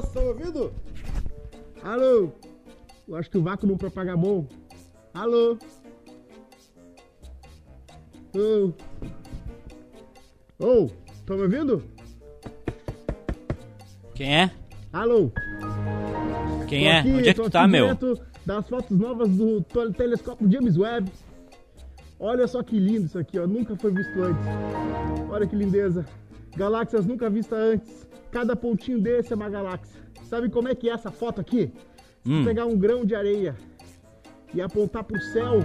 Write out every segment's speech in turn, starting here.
Alô, você tá me ouvindo? Alô? Eu acho que o vácuo não propaga bom. Alô? Ô? Ô, tá me ouvindo? Quem é? Alô? Quem Tô é? aqui, Onde é que tu tá, meu? Das fotos novas do tel- telescópio James Webb. Olha só que lindo isso aqui, ó. Nunca foi visto antes. Olha que lindeza. Galáxias nunca vistas antes. Cada pontinho desse é uma galáxia. Sabe como é que é essa foto aqui? Se Hum. pegar um grão de areia e apontar pro céu,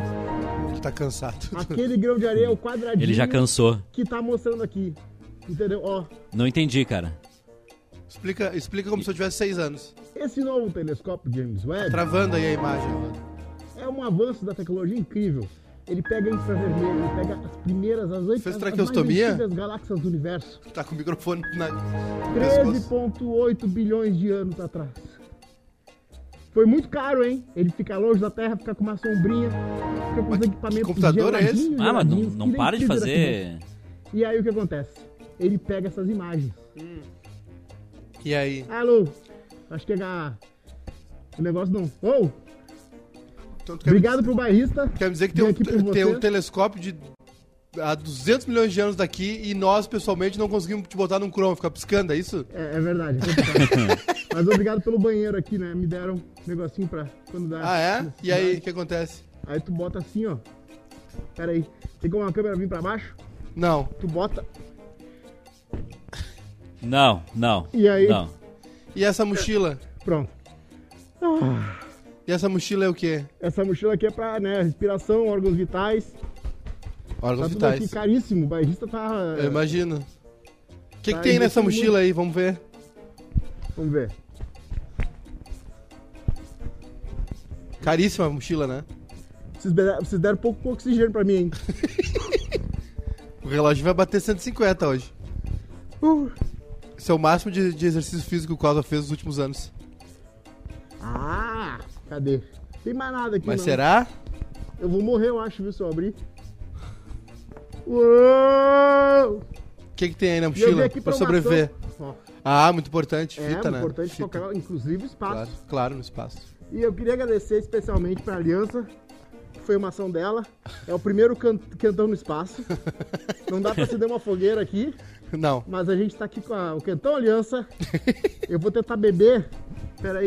Tu tá cansado. aquele grão de areia é o quadradinho Ele já cansou. que tá mostrando aqui. Entendeu? Ó, Não entendi, cara. Explica, explica como se eu tivesse seis anos. esse novo telescópio James Webb Travando aí a imagem. é um avanço da tecnologia incrível. Ele pega infravermelho, ele pega as primeiras, as oito Fez as, as mais traqueostomia? galáxias do universo. Tá com o microfone na no pescoço. 13,8 bilhões de anos atrás. Foi muito caro, hein? Ele fica longe da Terra, fica com uma sombrinha, fica com Mas os que equipamentos computador é esse? Ah, mas não, não que para de fazer. E aí o que acontece? Ele pega essas imagens. E aí? Alô? Acho que é a... o negócio não. Ô, Então, obrigado me, pro bairrista. quer dizer que tem um, tem um telescópio de há 200 milhões de anos daqui e nós, pessoalmente, não conseguimos te botar num cromo, ficar piscando, é isso? É, é verdade. é. Mas obrigado pelo banheiro aqui, né? Me deram um negocinho pra quando dá. Ah, é? E aí, o que acontece? Aí tu bota assim, ó. Pera aí. Tem como a câmera vir pra baixo? Não. Tu bota. Não, não. E aí? Não. E essa mochila? Pronto. E essa mochila é o quê? Essa mochila aqui é pra, né, respiração, órgãos vitais. Tá Órgãos tudo aqui vitais. caríssimo. O bairrista tá. Eu imagino. O que, Tá que tem nessa mochila aí? Vamos ver. Vamos ver. Caríssima a mochila, né? Vocês deram, vocês deram pouco oxigênio pra mim, hein? O relógio vai bater 150 hoje. Uh. Esse é o máximo de, de exercício físico que o Cosma fez nos últimos anos. Ah! Cadê? Tem mais nada aqui, Mas não. será? Eu vou morrer, eu acho, viu, se eu abrir. Uou! O que, que tem aí na mochila pra sobreviver? Ah, muito importante. É, Fita, né? importante Fita. qualquer, inclusive espaço. Claro, claro, no espaço. E eu queria agradecer especialmente pra Aliança, que foi uma ação dela. É o primeiro can cantão no espaço. Não dá pra acender uma fogueira aqui, Não. mas a gente tá aqui com a- o Cantão Aliança. Eu vou tentar beber. Pera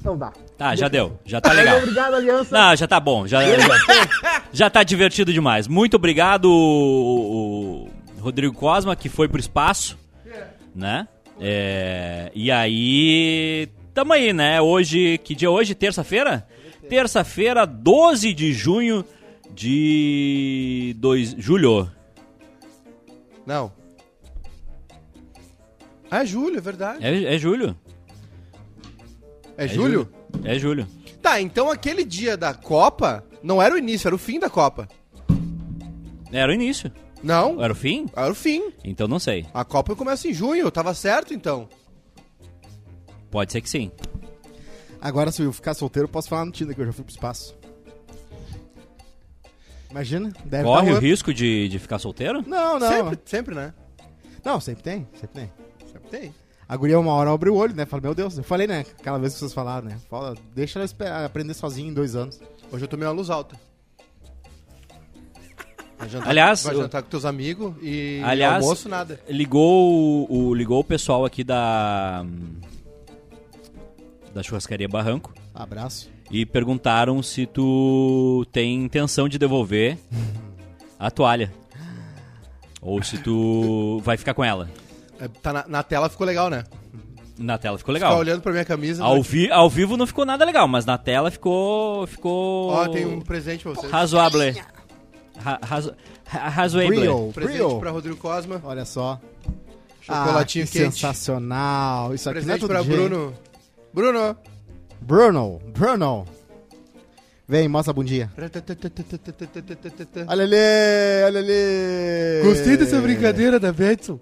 Então dá. Tá, já deu. Já tá legal. Obrigado, Aliança. Não, já tá bom. Já, já, já tá divertido demais. Muito obrigado, o, o Rodrigo Cosma, que foi pro espaço. Né? É, e aí. Tamo aí, né? Hoje. Que dia é hoje? Terça-feira? Terça-feira, 12 de junho de. Dois, julho. Não. Ah, é julho, é verdade. É, é julho. É, É julho? É julho. Tá, então aquele dia da Copa não era o início, era o fim da Copa. Era o início. Não, Era o fim? era o fim. Então não sei. A Copa começa em junho, tava certo então. Pode ser que sim. Agora, se eu ficar solteiro, eu posso falar no Tinder que eu já fui pro espaço. Imagina, deve Corre dar um o risco de, de ficar solteiro? Não, não. Sempre, sempre, né? Não, sempre tem, sempre tem. Tem. A guria uma hora abre o olho, né? Fala, meu Deus, eu falei, né? Aquela vez que vocês falaram, né? Fala, deixa ela esperar, aprender sozinha em dois anos. Hoje eu tomei uma luz alta. Vai jantar, Aliás, vai jantar com teus amigos e Aliás- almoço nada. Ligou o, o- ligou o pessoal aqui da da churrascaria Barranco Abraço. e perguntaram se tu tem intenção de devolver a toalha. Ou se tu vai ficar com ela. É, tá na, na tela ficou legal, né? Na tela ficou Ficar legal. olhando pra minha camisa. Ao, não- vi, ao vivo não ficou nada legal, mas na tela ficou ficou Ó, tem um presente pra vocês. razoável. Ra, razo, ra- razoável. Presente Brio. pra Rodrigo Cosma. Olha só. Chocolatinho ah, que quente. sensacional. Isso aqui não é Presente pra dia, hein? Bruno. Bruno! Bruno, Bruno. Vem, mostra a bundinha. Olha ali, olha ali. Gostei dessa brincadeira da Betson.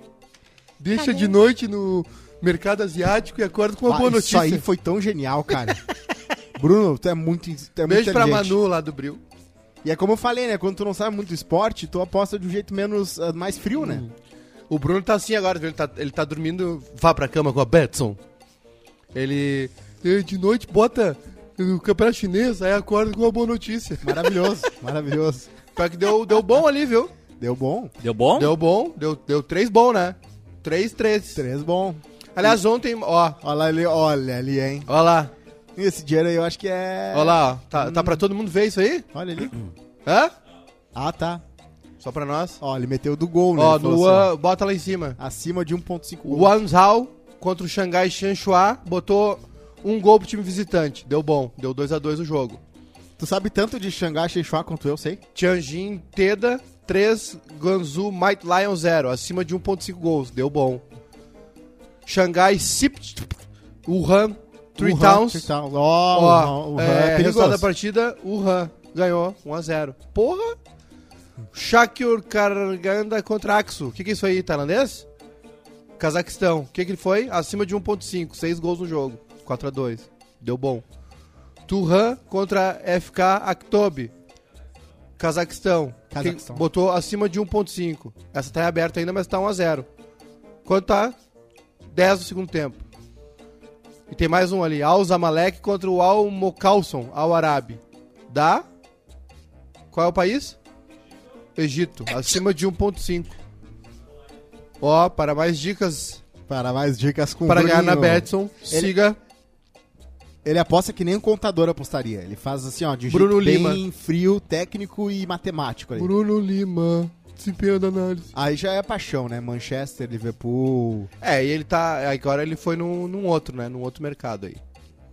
Deixa de noite no mercado asiático e acorda com uma Ah, boa Isso notícia. aí foi tão genial, cara. Bruno, tu é muito, tu é muito Beijo pra. Manu lá do Bril. E é como eu falei, né? Quando tu não sabe muito esporte, tu aposta de um jeito menos, ah, mais frio, né? O Bruno tá assim agora, viu? ele tá, ele tá dormindo, vá pra cama com a Betson. Ele, "Eh, de noite, bota o campeonato chinês, aí acorda com uma boa notícia. Maravilhoso, maravilhoso. Pior que deu, deu bom ali, viu? Deu bom. Deu bom? Deu bom, deu, deu três bom, né? Três, três. Três bom. Aliás, ontem, ó, Olha ali, olha ali, hein? ó lá, Esse dinheiro aí eu acho que é. ó lá, ó. Tá, tá pra todo mundo ver isso aí? Olha ali. Hã? Ah, tá. Só pra nós. Ó, ele meteu do gol, né? Ó, no, assim, bota lá em cima. acima de 1.5 O gols. Wanzhao contra o Xangai Shanhua botou um gol pro time visitante. Deu bom, deu 2 a 2 o jogo. Tu sabe tanto de Xangai Shenhua quanto eu sei? Tianjin Teda 3, Guangzhou Might Lion 0, acima de 1.5 gols, deu bom. Xangai Sip Wuhan Three Wuhan, Towns. Three Towns. Ó, Ó, Wuhan é, é resultado da partida, Wuhan ganhou 1 a 0. Porra! Shakyur Karaganda contra Aksu. O que, que é isso aí, tailandês? Cazaquistão. O que, que ele foi? Acima de 1.5, 6 gols no jogo. 4 a 2. Deu bom. Turhan contra FK Aktobi. Cazaquistão. Cazaquistão. Que botou acima de 1.5. Essa tá aberta ainda, mas tá 1 a 0. Quanto tá? 10 no segundo tempo. E tem mais um ali. Al Zamalek contra o Al Mokalson, Al Arabi. Da? Qual é o país? Egito. Acima de 1.5. Ó, para mais dicas Para mais dicas com o para ganhar na. Betson, Ele- siga Ele aposta que nem um contador apostaria. Ele faz assim, ó, de um Bruno jeito Lima. bem frio, técnico e matemático ali. Bruno Lima. Desempenho da análise. Aí já é paixão, né? Manchester, Liverpool. É, e ele tá. Agora ele foi num, num outro, né? Num outro mercado aí.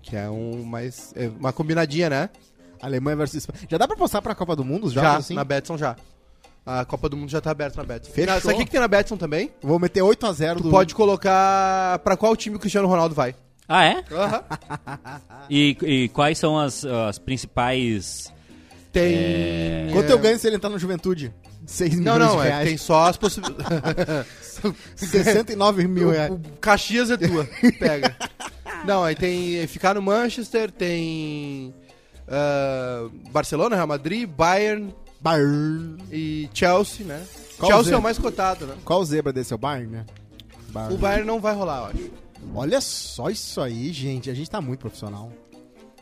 Que é um mais. é uma combinadinha, né? Alemanha versus Espanha. Já dá pra postar pra Copa do Mundo os Já, jogos assim? na Betson já. A Copa do Mundo já tá aberta na Betson. Fechou. Sabe o que, que tem na Betson também? Vou meter 8x0 Tu do... pode colocar pra qual time o Cristiano Ronaldo vai. Ah, é? Aham. E, e quais são as, as principais. Tem. Quanto é, eu ganho se ele entrar no Juventude? 6 Não, milhões não, de é, reais. tem só as possibilidades. 69 mil reais. O, o Caxias é tua. Pega. Não, aí tem ficar no Manchester, tem ah, Barcelona, Real Madrid, Bayern Bayern. e Chelsea, né? Qual Chelsea zebra? é o mais cotado, né? Qual o zebra desse? É o Bayern, né? Bayern. O Bayern não vai rolar, eu acho. Olha só isso aí, gente. A gente tá muito profissional.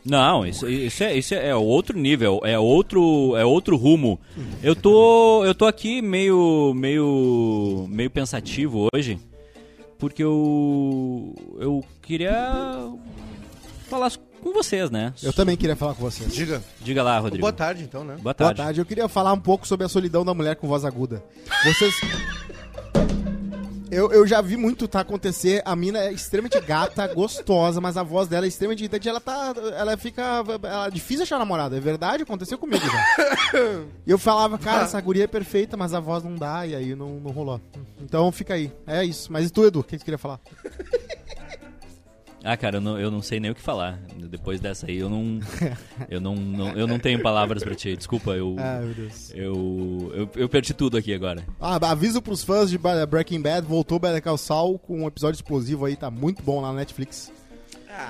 Não, isso, isso, é, isso é outro nível, é outro, é outro rumo. Eu tô, eu tô aqui meio, meio, meio pensativo hoje, porque eu, eu queria falar com vocês, né? Eu também queria falar com vocês. Diga. Diga lá, Rodrigo. Boa tarde, então, né? Boa Boa tarde. tarde. Eu queria falar um pouco sobre a solidão da mulher com voz aguda. Vocês. Eu, eu já vi muito tá acontecer. A mina é extremamente gata, gostosa, mas a voz dela é extremamente irritante. Ela tá. Ela fica. Ela é difícil achar namorada. É verdade, aconteceu comigo já. E eu falava, cara, essa guria é perfeita, mas a voz não dá, e aí não, não rolou. Então fica aí. É isso. Mas e tu, Edu? O que você queria falar? Ah, cara, eu não, eu não sei nem o que falar. Depois dessa aí, eu não, eu não, não- eu não tenho palavras pra ti. Desculpa, eu, Ah, meu Deus. eu, eu, eu perdi tudo aqui agora. Ah, aviso pros fãs de Breaking Bad, voltou Better Call Saul com um episódio explosivo aí, tá muito bom lá na Netflix.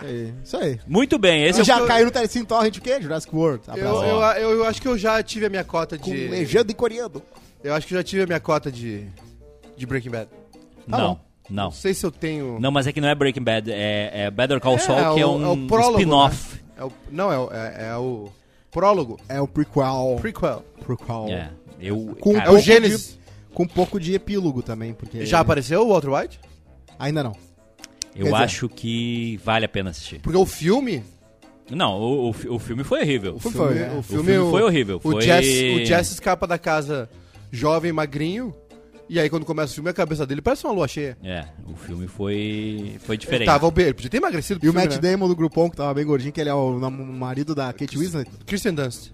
É, isso aí. Muito bem, esse é o já caiu no Telecine Torrent o quê? Jurassic World. Eu, eu, eu, eu acho que eu já tive a minha cota Com de. legenda e coreano. Eu acho que eu já tive a minha cota de. de Breaking Bad. Tá Não, bom. Não. Não sei se eu tenho. Não, mas é que não é Breaking Bad, é, é Better Call É, Saul, que é o- um é o prólogo, spin-off. É o- não, é, o- é, é o. Prólogo. É o prequel. Prequel. prequel. É, eu, Com- cara, É o pouco Gênesis. Com um pouco de epílogo também, porque... Já apareceu o Walter White? Ainda não. eu quer dizer- acho que vale a pena assistir. Porque o filme. Não, o, o, o filme foi horrível. O Foi, filme, é. o O filme, filme foi horrível. O, Foi... Jess, o Jess escapa da casa jovem, magrinho. E aí, quando começa o filme, a cabeça dele parece uma lua cheia. É, o filme foi, foi Ele diferente. tava obe- ele podia ter emagrecido pro E o filme, Matt né? Damon do grupão, que tava bem gordinho, que ele é o marido da Kate Winslet. Christian Dunst.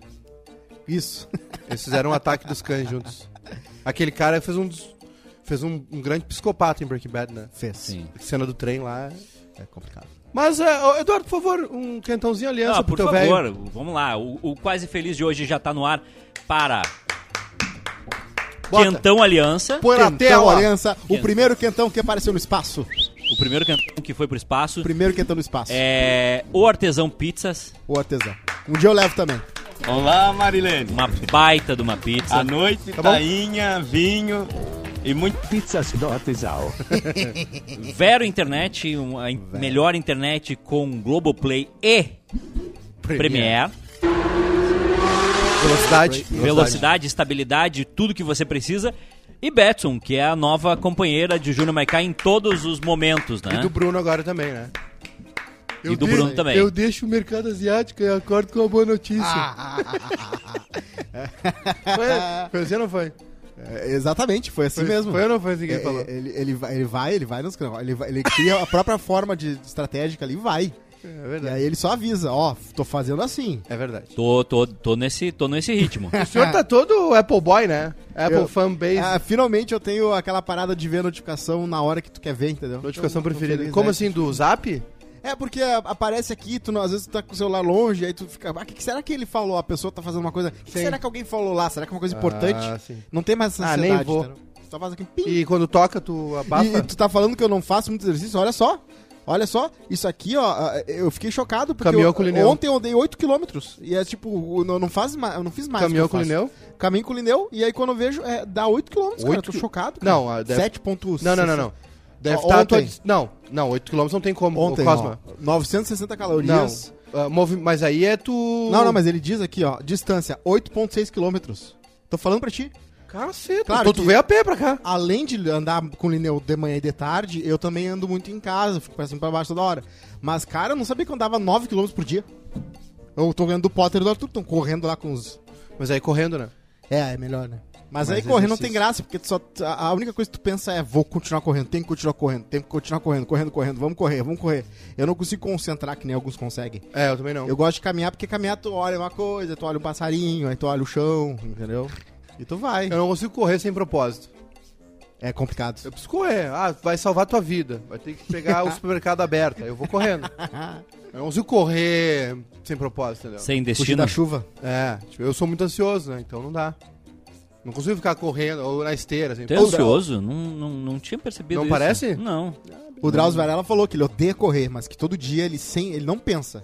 Isso. Eles fizeram um ataque dos cães juntos. Aquele cara fez um dos- fez um, um grande psicopata em Breaking Bad, né? Fez. Sim. A cena do trem lá. É complicado. Mas, ô, Eduardo, por favor, um quentãozinho aliança Ah, pro por teu favor, velho. vamos lá. O, o Quase Feliz de hoje já tá no ar para Bota. Quentão Aliança. Põe na tela. Aliança, o Quentão. primeiro quentão que apareceu no espaço. O primeiro quentão que foi pro espaço. O primeiro quentão no espaço. É o Artesão Pizzas. O artesão. Um dia eu levo também. Olá, Marilene. Uma baita de uma pizza. À noite, bom? tainha, vinho e muito Pizzas do Artesal. Vero Internet, a in- melhor internet com Globoplay e Premiere. Velocidade. Velocidade, estabilidade, tudo que você precisa. E Betson, que é a nova companheira de Júnior Maiká em todos os momentos, né? E do Bruno agora também, né? E do Bruno também. Eu deixo o mercado asiático e acordo com a boa notícia. foi, foi assim ou não foi? É, exatamente, foi assim Foi, mesmo. foi ou não foi assim que ele É, falou? Ele, ele, vai, ele vai, ele vai nos ele, vai- ele cria a própria forma de de estratégica ali e vai. É E verdade. aí ele só avisa, ó, tô fazendo assim. É verdade. Tô, tô, tô, nesse, tô nesse ritmo. O senhor tá todo Apple Boy, né? Apple Eu- fanbase. Ah, finalmente eu tenho aquela parada de ver notificação na hora que tu quer ver, entendeu? Notificação Então, preferida. feliz, Como né? assim, do Zap? É, porque aparece aqui, tu às vezes tu tá com o celular longe, aí tu fica, ah, que, que será que ele falou? A pessoa tá fazendo uma coisa, o que, que será que alguém falou lá? Será que é uma coisa importante? Ah, sim. Não tem mais essa Ah, nem vou. entendeu? Só faz aqui, pim. E quando toca, tu abafa? E, e tu tá falando que eu não faço muito exercício? Olha só. Olha só, isso aqui, ó, eu fiquei chocado porque Caminhou eu- com o Lineu. ontem eu dei 8 km. E é tipo, eu não, não, faz, eu não fiz mais. Caminhou com o. Lineu? Caminho com o Lineu, e aí quando eu vejo, é, dá 8 km, cara. Eu tô chocado. cara. Não, deve- 7.6. Não, não, não, não. Deve estar... ontem. Não, não, 8km não tem como, Ontem, Cosma. ó, 960 Não, calorias. ah, movi- mas aí é tu... Não, não, mas ele diz aqui, ó, distância 8.6 km. Tô falando pra ti. Caceta, Claro então tu veio a pé pra cá. Além de andar com o Lineu de manhã e de tarde, eu também ando muito em casa, fico pra cima e pra baixo toda hora. Mas, cara, eu não sabia que eu andava 9 km por dia. Eu tô ganhando do Potter e do Arthur, estão correndo lá com os. Mas aí correndo, né? É, é melhor, né? Mas, aí correndo não tem graça, porque só, a a única coisa que tu pensa é: vou continuar correndo, tem que continuar correndo, tem que continuar correndo, correndo, correndo, vamos correr, vamos correr. Eu não consigo concentrar que nem alguns conseguem. É, eu também não. Eu gosto de caminhar porque caminhar tu olha uma coisa, tu olha um passarinho, aí tu olha o chão, entendeu? E tu vai. Eu não consigo correr sem propósito. É complicado. Eu preciso correr. Ah, vai salvar tua vida. Vai ter que pegar o supermercado aberto. Aí eu vou correndo. Eu não consigo correr sem propósito, entendeu? Sem Fugir destino. da chuva. É, tipo, eu sou muito ansioso, né? Então não dá. Não consigo ficar correndo ou na esteira. Assim. Tu é Pô, ansioso? Não, não, não tinha percebido Não isso. parece? Não. O Drauzio Varela falou que ele odeia correr, mas que todo dia ele sem, ele não pensa.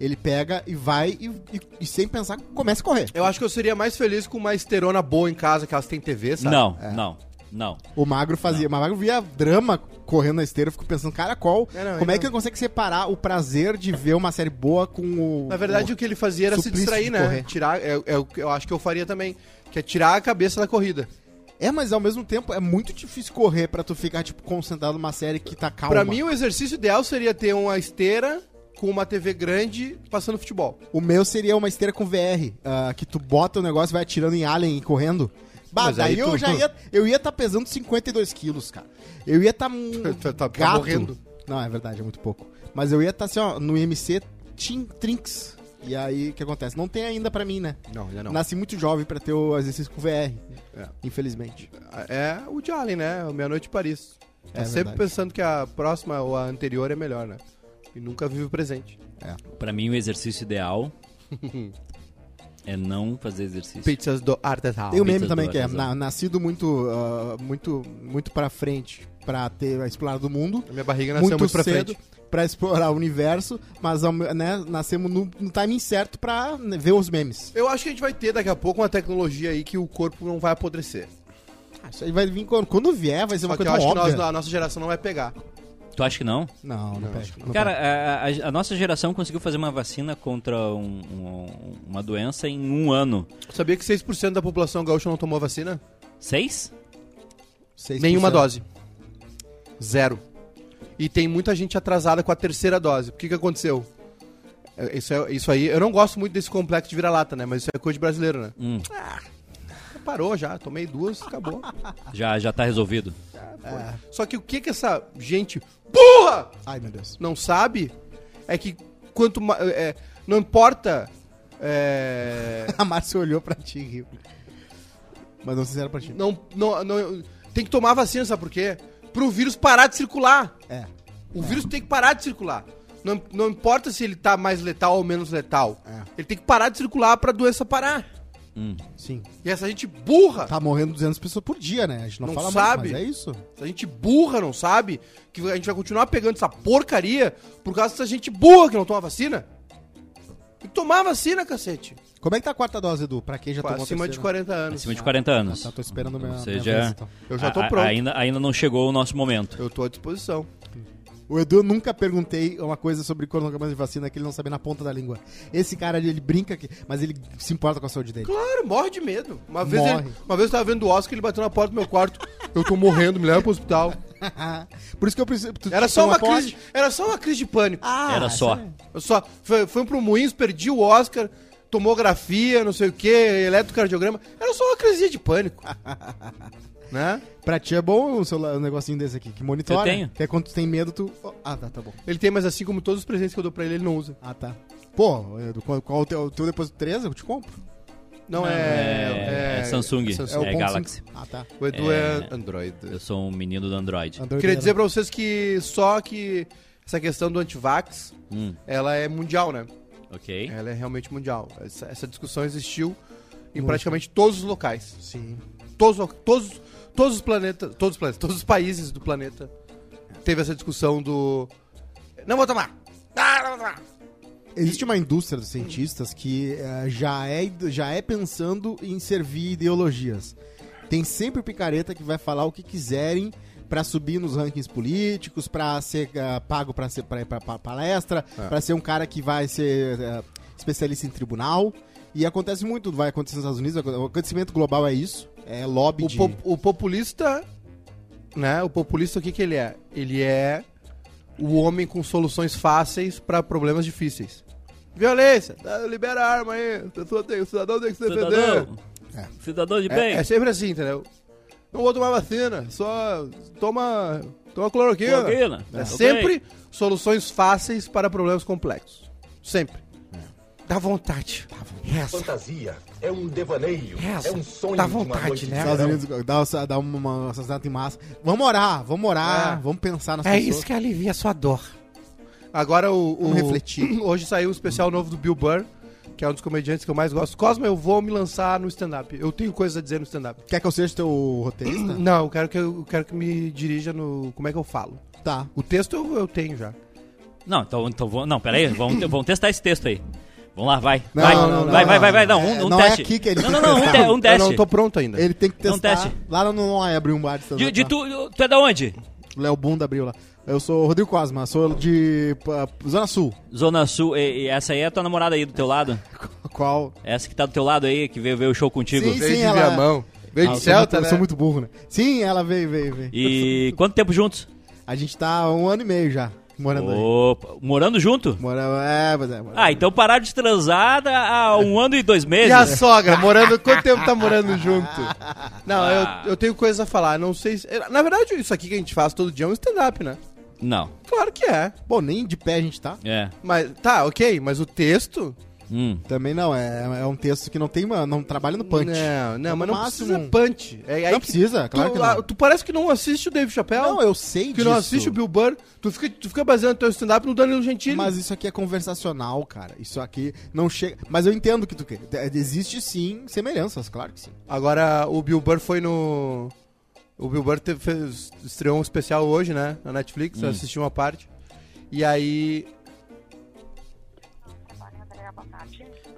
Ele pega e vai e, e- e sem pensar começa a correr. Eu acho que eu seria mais feliz com uma esterona boa em casa, que elas têm TV, sabe? Não, É. não, não. O Magro fazia, mas o Magro via drama correndo na esteira, eu fico pensando, cara, qual, É, não, como é que ele consegue separar o prazer de ver uma série boa com o Na verdade, o que ele fazia era se distrair, né? correr. Tirar, é, é o que eu acho que eu faria também. Que é tirar a cabeça da corrida. É, mas ao mesmo tempo é muito difícil correr pra tu ficar tipo concentrado numa série que tá calma. Pra mim, o exercício ideal seria ter uma esteira com uma TV grande passando futebol. O meu seria uma esteira com VR, ah, que tu bota o negócio, vai atirando em alien e correndo. Bah, Mas daí aí eu tu- já ia. Eu ia estar pesando 52 quilos, cara. Eu ia estar Tá- tá- tá gato. morrendo. Não, é verdade, é muito pouco. Mas eu ia estar assim, ó, no IMC Team Trinks. E aí, o que acontece? Não tem ainda pra mim, né? Não, ainda não. Nasci muito jovem pra ter o exercício com VR. É. Infelizmente. É o de Allen, né? O Meia Noite em Paris. Tá É sempre verdade. pensando que a próxima ou a anterior é melhor, né? E nunca vive o presente. Pra mim, o exercício ideal é não fazer exercício. Pizzas do Artesal. Tem o meme Pizzas também do que é na- nascido muito, ah, muito, muito pra frente pra ter a explorar do mundo. A minha barriga nasceu muito, muito, pra cedo frente. pra explorar o universo, mas ao me- né, nascemos no, no timing certo pra né, ver os memes. Eu acho que a gente vai ter daqui a pouco uma tecnologia aí que o corpo não vai apodrecer. Ah, Isso aí vai vir quando, quando vier, vai ser uma Só que coisa eu acho óbvia. que nós, a nossa geração não vai pegar. Tu acha que não? Não, não, pega. Não Cara, a, a- a nossa geração conseguiu fazer uma vacina contra um- um- uma doença em um ano. Sabia que 6% da população gaúcha não tomou vacina? Seis? pega. 6%. Nenhuma dose. Zero. E tem muita gente atrasada com a terceira dose. O que, que aconteceu? É, Isso, é- isso aí, eu não gosto muito desse complexo de vira-lata, né? Mas isso é coisa de brasileiro, né? Hum, Parou já, tomei duas, acabou. já, já tá resolvido. Só que o que que essa gente burra Ai, meu Deus. não sabe é que quanto mais. É, não importa. É, A Márcia olhou pra ti e riu. Mas não sei se era pra ti. não, não, não- tem que tomar vacina, sabe por quê? Pro vírus parar de circular. É. O vírus tem que parar de circular. Não, não importa se ele tá mais letal ou menos letal. É. Ele tem que parar de circular pra doença parar. Hum. Sim. E essa gente burra, Tá morrendo 200 pessoas por dia, né? A gente não, Não fala sabe. muito, mas é isso. essa gente burra não sabe que a gente vai continuar pegando essa porcaria por causa dessa gente burra que não toma vacina. tomar vacina, cacete. Como é que tá a quarta dose, Edu? Pra quem já tomou Acima de terceira? 40 anos. Acima de 40 anos. Tá, tô esperando minha, Ou minha seja, vez, então. Eu já tô a- pronto. ainda, ainda não chegou o nosso momento. Eu tô à disposição. O Edu eu nunca perguntei uma coisa sobre cronogramas de vacina que ele não sabia na ponta da língua. Esse cara, ele brinca, que, mas ele se importa com a saúde dele. Claro, morre de medo. Uma vez, Morre. ele- uma vez eu tava vendo o Oscar, ele bateu na porta do meu quarto. Eu tô morrendo, me leva pro hospital. Por isso que eu preciso. Era só uma crise, era só uma crise de pânico. Ah, Era só. sério? Eu só foi, foi pro Moinhos, perdi o Oscar, tomografia, não sei o que, eletrocardiograma. Era só uma crise de pânico. né? Pra ti é bom um, celular, um negocinho desse aqui, que monitora. Eu tenho. Que é quando tu tem medo, tu. oh, ah, tá, tá bom. Ele tem, mas assim como todos os presentes que eu dou pra ele, ele não usa. Ah, tá. Pô, Edu, qual, qual o teu, o teu depois do 13? Eu te compro. Não, Não, é, é Samsung. Samsung. É o É Galaxy. Ah, tá. O Edu é, É. Android. Eu sou um menino do Android. Android Queria era- dizer pra vocês que só que essa questão do antivax, Hum, ela é mundial, né? Ok. Ela é realmente mundial. Essa, essa discussão existiu em Muito. praticamente todos os locais. Sim. Todos, todos, todos os planetas, todos os planetas, todos os países do planeta teve essa discussão do não vou tomar. Ah, não vou tomar. Existe uma indústria dos cientistas que eh, já, é, já é pensando em servir ideologias. Tem sempre o picareta que vai falar o que quiserem pra subir nos rankings políticos, pra ser eh, pago pra ser pra palestra, É. pra ser um cara que vai ser eh, especialista em tribunal. E acontece muito, vai acontecer nos Estados Unidos, o acontecimento global é isso, é lobby O, de... po- o populista, né? O populista o que que ele é? Ele é o homem com soluções fáceis pra problemas difíceis. Violência, ah, libera a arma aí, a pessoa tem, o cidadão tem que se defender. Cidadão. É. Cidadão de É, bem. é sempre assim, entendeu? Não vou tomar vacina, só toma, toma cloroquina. Cloroquina. É Ok. sempre soluções fáceis para problemas complexos. Sempre. Dá vontade. Reza. Fantasia é um devaneio, Reza. é um sonho Dá de uma vontade, né? Estados. Unidos dá, dá uma, uma assassinato em massa. Vamos orar, vamos orar, É. vamos pensar nas É pessoas. isso que alivia a sua dor. Agora o. o Vamos refletir. Hoje saiu um especial novo do Bill Burr, que é um dos comediantes que eu mais gosto. Cosma, eu vou me lançar no stand-up. Eu tenho coisas a dizer no stand-up. Quer que eu seja teu roteirista? Não, eu quero que eu, eu quero que me dirija no. Como é que eu falo? tá. O texto eu, eu tenho já. Não, então, então vamos. Não, peraí, vamos, vamos testar esse texto aí. Vamos lá, vai. Não, vai, não, não, vai, não, vai, vai, não. vai, não, É, um, um não é teste. aqui que ele não, tem não, não, um, testar. te, um Eu teste. não tô pronto ainda. Ele tem que É um testar. teste. Lá no Noai abriu um bar de De, de stand-up tu, tu é da onde? Léo Bunda abriu lá. Eu sou o Rodrigo Cosma, sou de pá, Zona Sul. Zona Sul. E, e essa aí é a tua namorada aí do teu lado? Qual? Essa que tá do teu lado aí, que veio ver o show contigo. Sim, Veio de ela- Viamão. Veio Ah, de Celta, muito, né? Eu sou muito burro, né? Sim, ela veio, veio, veio. E quanto tempo juntos? A gente tá há um ano e meio já, morando aí. Opa, morando junto? Mora, é, mas é. mora- Ah, então pararam de transar há um ano e dois meses. E a sogra, morando. Quanto tempo tá morando junto? Não, Ah. eu, eu tenho coisas a falar. Não sei se. Na verdade, isso aqui que a gente faz todo dia é um stand-up, né? Não. Claro que é. Bom, nem de pé a gente tá. É. Mas, tá, ok, mas o texto. Hum. Também não, é, é um texto que não tem, uma- não trabalha no punch. Não, não, No mas não máximo precisa punch. É, Não que- precisa, claro tu, que não. Tu parece que não assiste o Dave Chappelle. Não, eu sei que disso. não assiste o Bill Burr. Tu fica, tu fica baseando teu stand-up no Danilo Gentili. Mas isso aqui é conversacional, cara. Isso aqui não chega. Mas eu entendo que tu quer. Existe sim semelhanças, claro que sim. Agora, o Bill Burr foi no... O Bill Burr teve, fez, estreou um especial hoje, né? Na Netflix, eu assisti uma parte. E aí...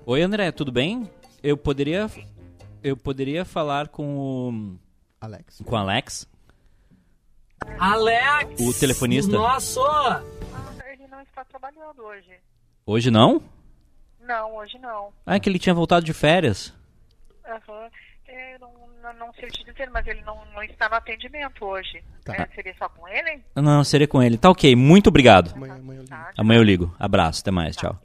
Oi, André, tudo bem? Eu poderia. Eu poderia falar com o. Alex. Com o Alex? Alex! O telefonista? Nosso! Ah, ele não está trabalhando hoje. Hoje não? Não, hoje não. Ah, é que ele tinha voltado de férias. Aham. É, não, não, não sei te dizer, mas ele não, não está no atendimento hoje. Tá. É, seria só com ele? Não, seria com ele. Tá ok, muito obrigado. Amanhã, amanhã eu ligo. Tá. Amanhã eu ligo. Abraço, até mais, tchau.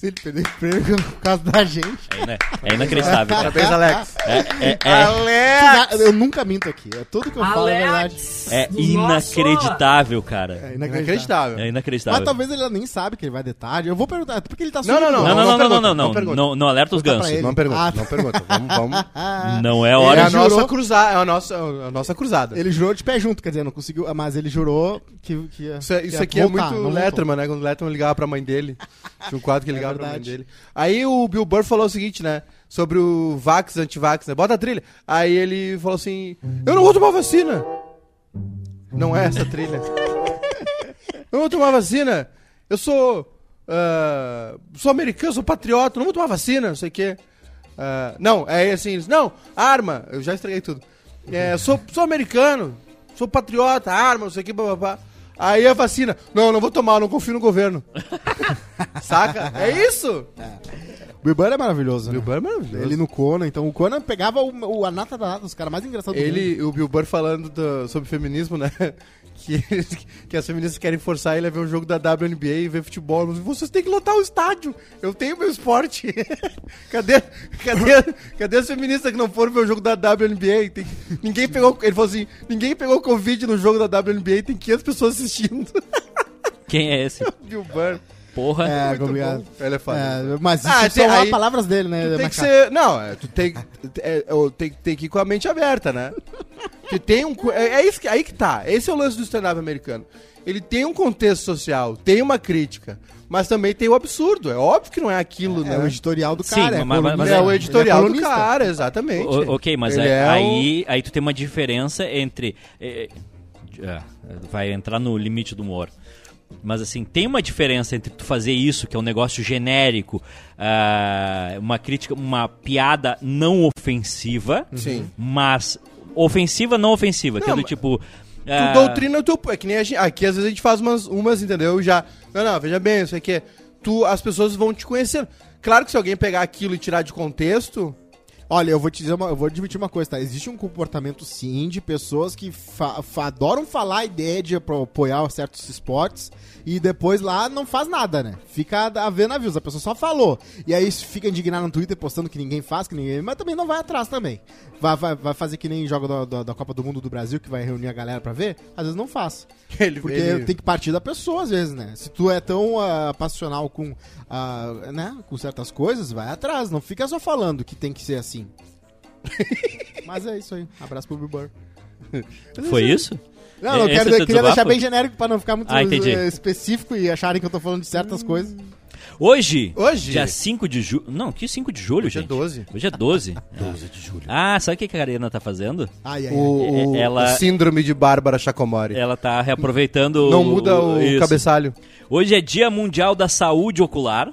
Se ele perder emprego por causa da gente. É, ina- é inacreditável, cara. Parabéns, Alex. É, é, é, Alex! Eu nunca minto aqui. É tudo que eu falo é verdade. Alex! é inacreditável, cara. É Inacreditável. É Mas inacreditável. talvez ele nem sabe que ele vai de tarde. Eu vou perguntar, porque ele tá Não, não, Não, não, Não, não, não, não, não, não não. Não, não alerta os gansos. Não pergunta, Ah, não pergunta. Vamos, vamos. Não é É hora a de... nossa cruzada, é a nossa, a nossa cruzada. Ele jurou de pé junto, quer dizer, não conseguiu. Mas ele jurou que. que ia- Isso, é- que isso ia aqui voltar, é muito. Letterman, né? Quando o Letterman ligava pra mãe dele. Tinha um quadro que ele Dele. Aí o Bill Burr falou o seguinte, né? Sobre o Vax, anti-Vax, né? Bota a trilha. Aí ele falou assim: Eu não vou tomar vacina. Não é essa trilha. Eu não vou tomar vacina. Eu sou ah, sou americano, sou patriota, não vou tomar vacina, não sei o quê. Ah, não, é assim, não, arma, eu já estraguei tudo. É, sou, sou americano, sou patriota, arma, não sei o que, papapá. Aí a vacina, não, não vou tomar, não confio no governo. Saca? É isso? O Bill Burr é maravilhoso, né? Bill Burr é maravilhoso. Ele no Conan, então o Conan pegava o, o, a nata da nata, os caras mais engraçados do mundo. Ele, o Bill Burr falando do- sobre feminismo, né? Que, que as feministas querem forçar ele a ver o jogo da WNBA e ver futebol. Mas Vocês têm que lotar o estádio. Eu tenho meu esporte. cadê, cadê, cadê as feministas que não foram ver o jogo da WNBA? Tem- ninguém pegou. Ele falou assim: ninguém pegou Covid no jogo da WNBA, tem 500 pessoas assistindo. Quem é esse? Bill Burr. Porra. É, Muito complicado. bom. Ele é foda. É, mas isso Ah, são tem- lá aí- palavras dele, né? Tu tem que ser. Não, é, tu tem, é, eu- tem, tem que ir com a mente aberta, né? Que tem um. É, é isso que, aí que tá. Esse é o lance do stand-up americano. Ele tem um contexto social, tem uma crítica, mas também tem o absurdo. É óbvio que não é aquilo, É o né? editorial do Sim, cara. é, mas- mas- é, é- o editorial é do colunista. cara, exatamente. O- ok, mas é- é o- aí, aí tu tem uma diferença entre. é, é, vai entrar no limite do humor. Mas assim, tem uma diferença entre tu fazer isso, que é um negócio genérico, ah, uma crítica, uma piada não ofensiva, Sim. mas ofensiva não ofensiva, que é Não, do tipo. Tu ah, doutrina o teu. É que nem a gente, aqui às vezes a gente faz umas, umas entendeu? Já. Não, não, veja bem, isso aqui. é- Tu, as pessoas vão te conhecer. Claro que se alguém pegar aquilo e tirar de contexto. Olha, eu vou te dizer uma, eu vou admitir uma coisa, tá? Existe um comportamento sim de pessoas que fa- fa- adoram falar a ideia de apoiar certos esportes e depois lá não faz nada, né? Fica a, ver navios, a pessoa só falou. E aí fica indignado no Twitter postando que ninguém faz, que ninguém. Mas também não vai atrás também. Vai, vai, vai fazer que nem joga da, da- da Copa do Mundo do Brasil, que vai reunir a galera pra ver? Às vezes não faz. Ele, Porque ele- tem que partir da pessoa, às vezes, né? Se tu é tão ah, passional com, ah, né, com certas coisas, vai atrás. Não fica só falando que tem que ser assim. Mas é isso aí. Abraço pro Bill Burr. Foi isso? Não, eu Esse quero, é o queria deixar desabafo? bem genérico pra não ficar muito Ah, eh, específico e acharem que eu tô falando de certas coisas. Hoje, Hoje? dia 5 de julho. Não, que 5 de julho, Hoje é gente? 12. Hoje é 12. 12 de julho. Ah, sabe o que a Karina tá fazendo? Ai, ai, ai. O, o- Ela- o síndrome de Bárbara Chacomori. Ela tá reaproveitando. Não muda o isso. cabeçalho. Hoje é Dia Mundial da Saúde Ocular.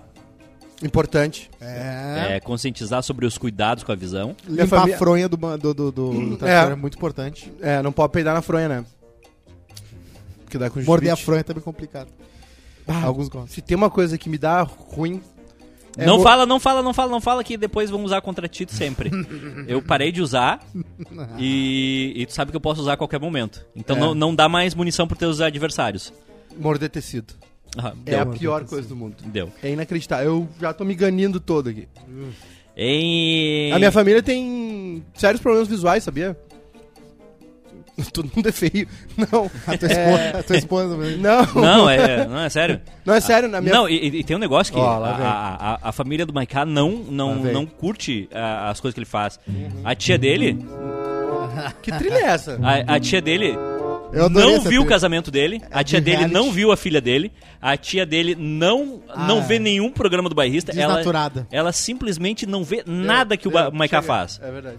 Importante. É. É, conscientizar sobre os cuidados com a visão. Limpar família- a fronha do, do, do, do, trator É. é muito importante. É, não pode peidar na fronha, né? Porque dá com Morder a fronha é também complicado. Alguns gostam. Se tem uma coisa que me dá ruim. é não fala, não fala, não fala, não fala que depois vão usar contra ti sempre. eu parei de usar e, e tu sabe que eu posso usar a qualquer momento. Então É. não, não dá mais munição pros teus adversários. Morder tecido. Ah, É a pior coisa do mundo. deu. É inacreditável. Eu já tô me ganindo todo aqui. Em... A minha família tem sérios problemas visuais, sabia? Todo mundo é feio. Não. A tua esposa, a tua esposa também. Não. Não, é, não, é sério. Não é sério, na minha Não, e, e tem um negócio que Ó, a, a, a- a família do Maiká não, não, não curte as coisas que ele faz. A tia dele, Que trilha é essa? a, a tia dele não viu o casamento dele, a de tia dele reality. não viu a filha dele, a tia dele não, não Ah, vê é. nenhum programa do bairrista. Ela, Desnaturada. ela simplesmente não vê nada que o Maiká faz. É verdade.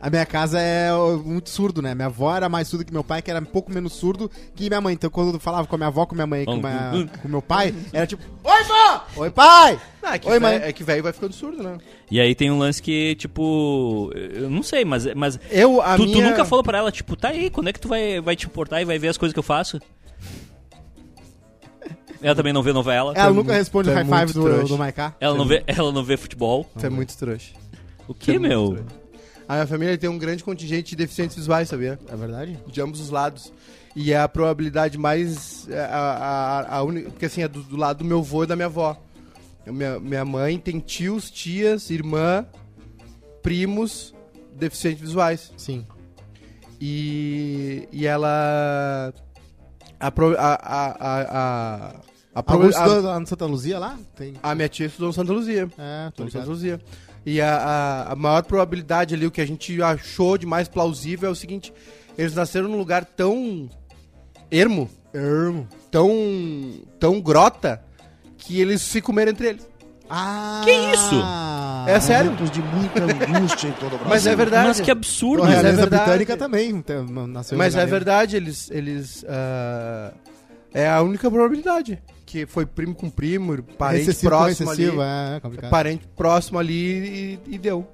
A minha casa é muito surdo, né? Minha avó era mais surda que meu pai, que era um pouco menos surdo que minha mãe. Então, quando eu falava com a minha avó, com minha mãe com, minha- hum. com meu pai, era tipo: Oi, vó! Oi, pai! Ah, é que Oi, mãe. É que velho vai ficando surdo, né? E aí tem um lance que, tipo, eu não sei, mas, mas Eu, a tu, tu minha... nunca falou pra ela, tipo, tá aí, quando é que tu vai, vai te portar e vai ver as coisas que eu faço? Ela também não vê novela. Ela é nunca responde o tu é high five do, do Maiká. Ela não vê, ela não vê futebol. Você é muito trouxa. O que, é meu? A minha família tem um grande contingente de deficientes visuais, sabia? É verdade? De ambos os lados. E é a probabilidade mais. é, A, a, a única. Porque assim, é do, do lado do meu avô e da minha avó. Minha, minha mãe tem tios, tias, irmã, primos deficientes visuais. Sim. E, e ela. A, pro- a, a, a, a, a, Alguns a- estudou lá no Santa Luzia lá? Tem. a minha tia estudou no Santa Luzia. É, tô Santa. Luzia. E a, a, a maior probabilidade ali, o que a gente achou de mais plausível é o seguinte: eles nasceram num lugar tão ermo, Ermo. tão, tão grota, que eles se comeram entre eles. Ah! Que isso? É sério? Momentos de muita angústia em todo o Brasil. Mas é verdade. Mas que absurdo. A Mas é verdade. britânica também nasceu em Mas é verdade, eles. eles ah, é a única probabilidade. Que foi primo com primo, parente Excessivo com próximo excessivo, ali. é complicado. Parente próximo ali e, e deu.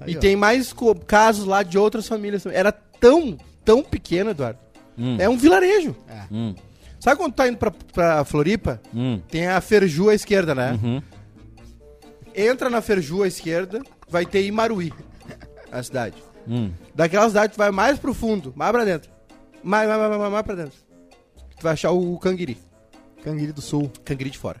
Aí, e ó. tem mais casos lá de outras famílias também. Era tão, tão pequeno, Eduardo. Hum, É um vilarejo. hum, Sabe quando tá indo pra, pra Floripa? hum, Tem a Ferju à esquerda, né? uhum. Entra na Ferju à esquerda, vai ter Imaruí, a cidade. Hum. Daquela cidade, tu vai mais pro fundo, mais pra dentro. Mais, mais, mais, mais, mais pra dentro. Tu vai achar o Canguiri. Canguiri do Sul. Canguiri de fora.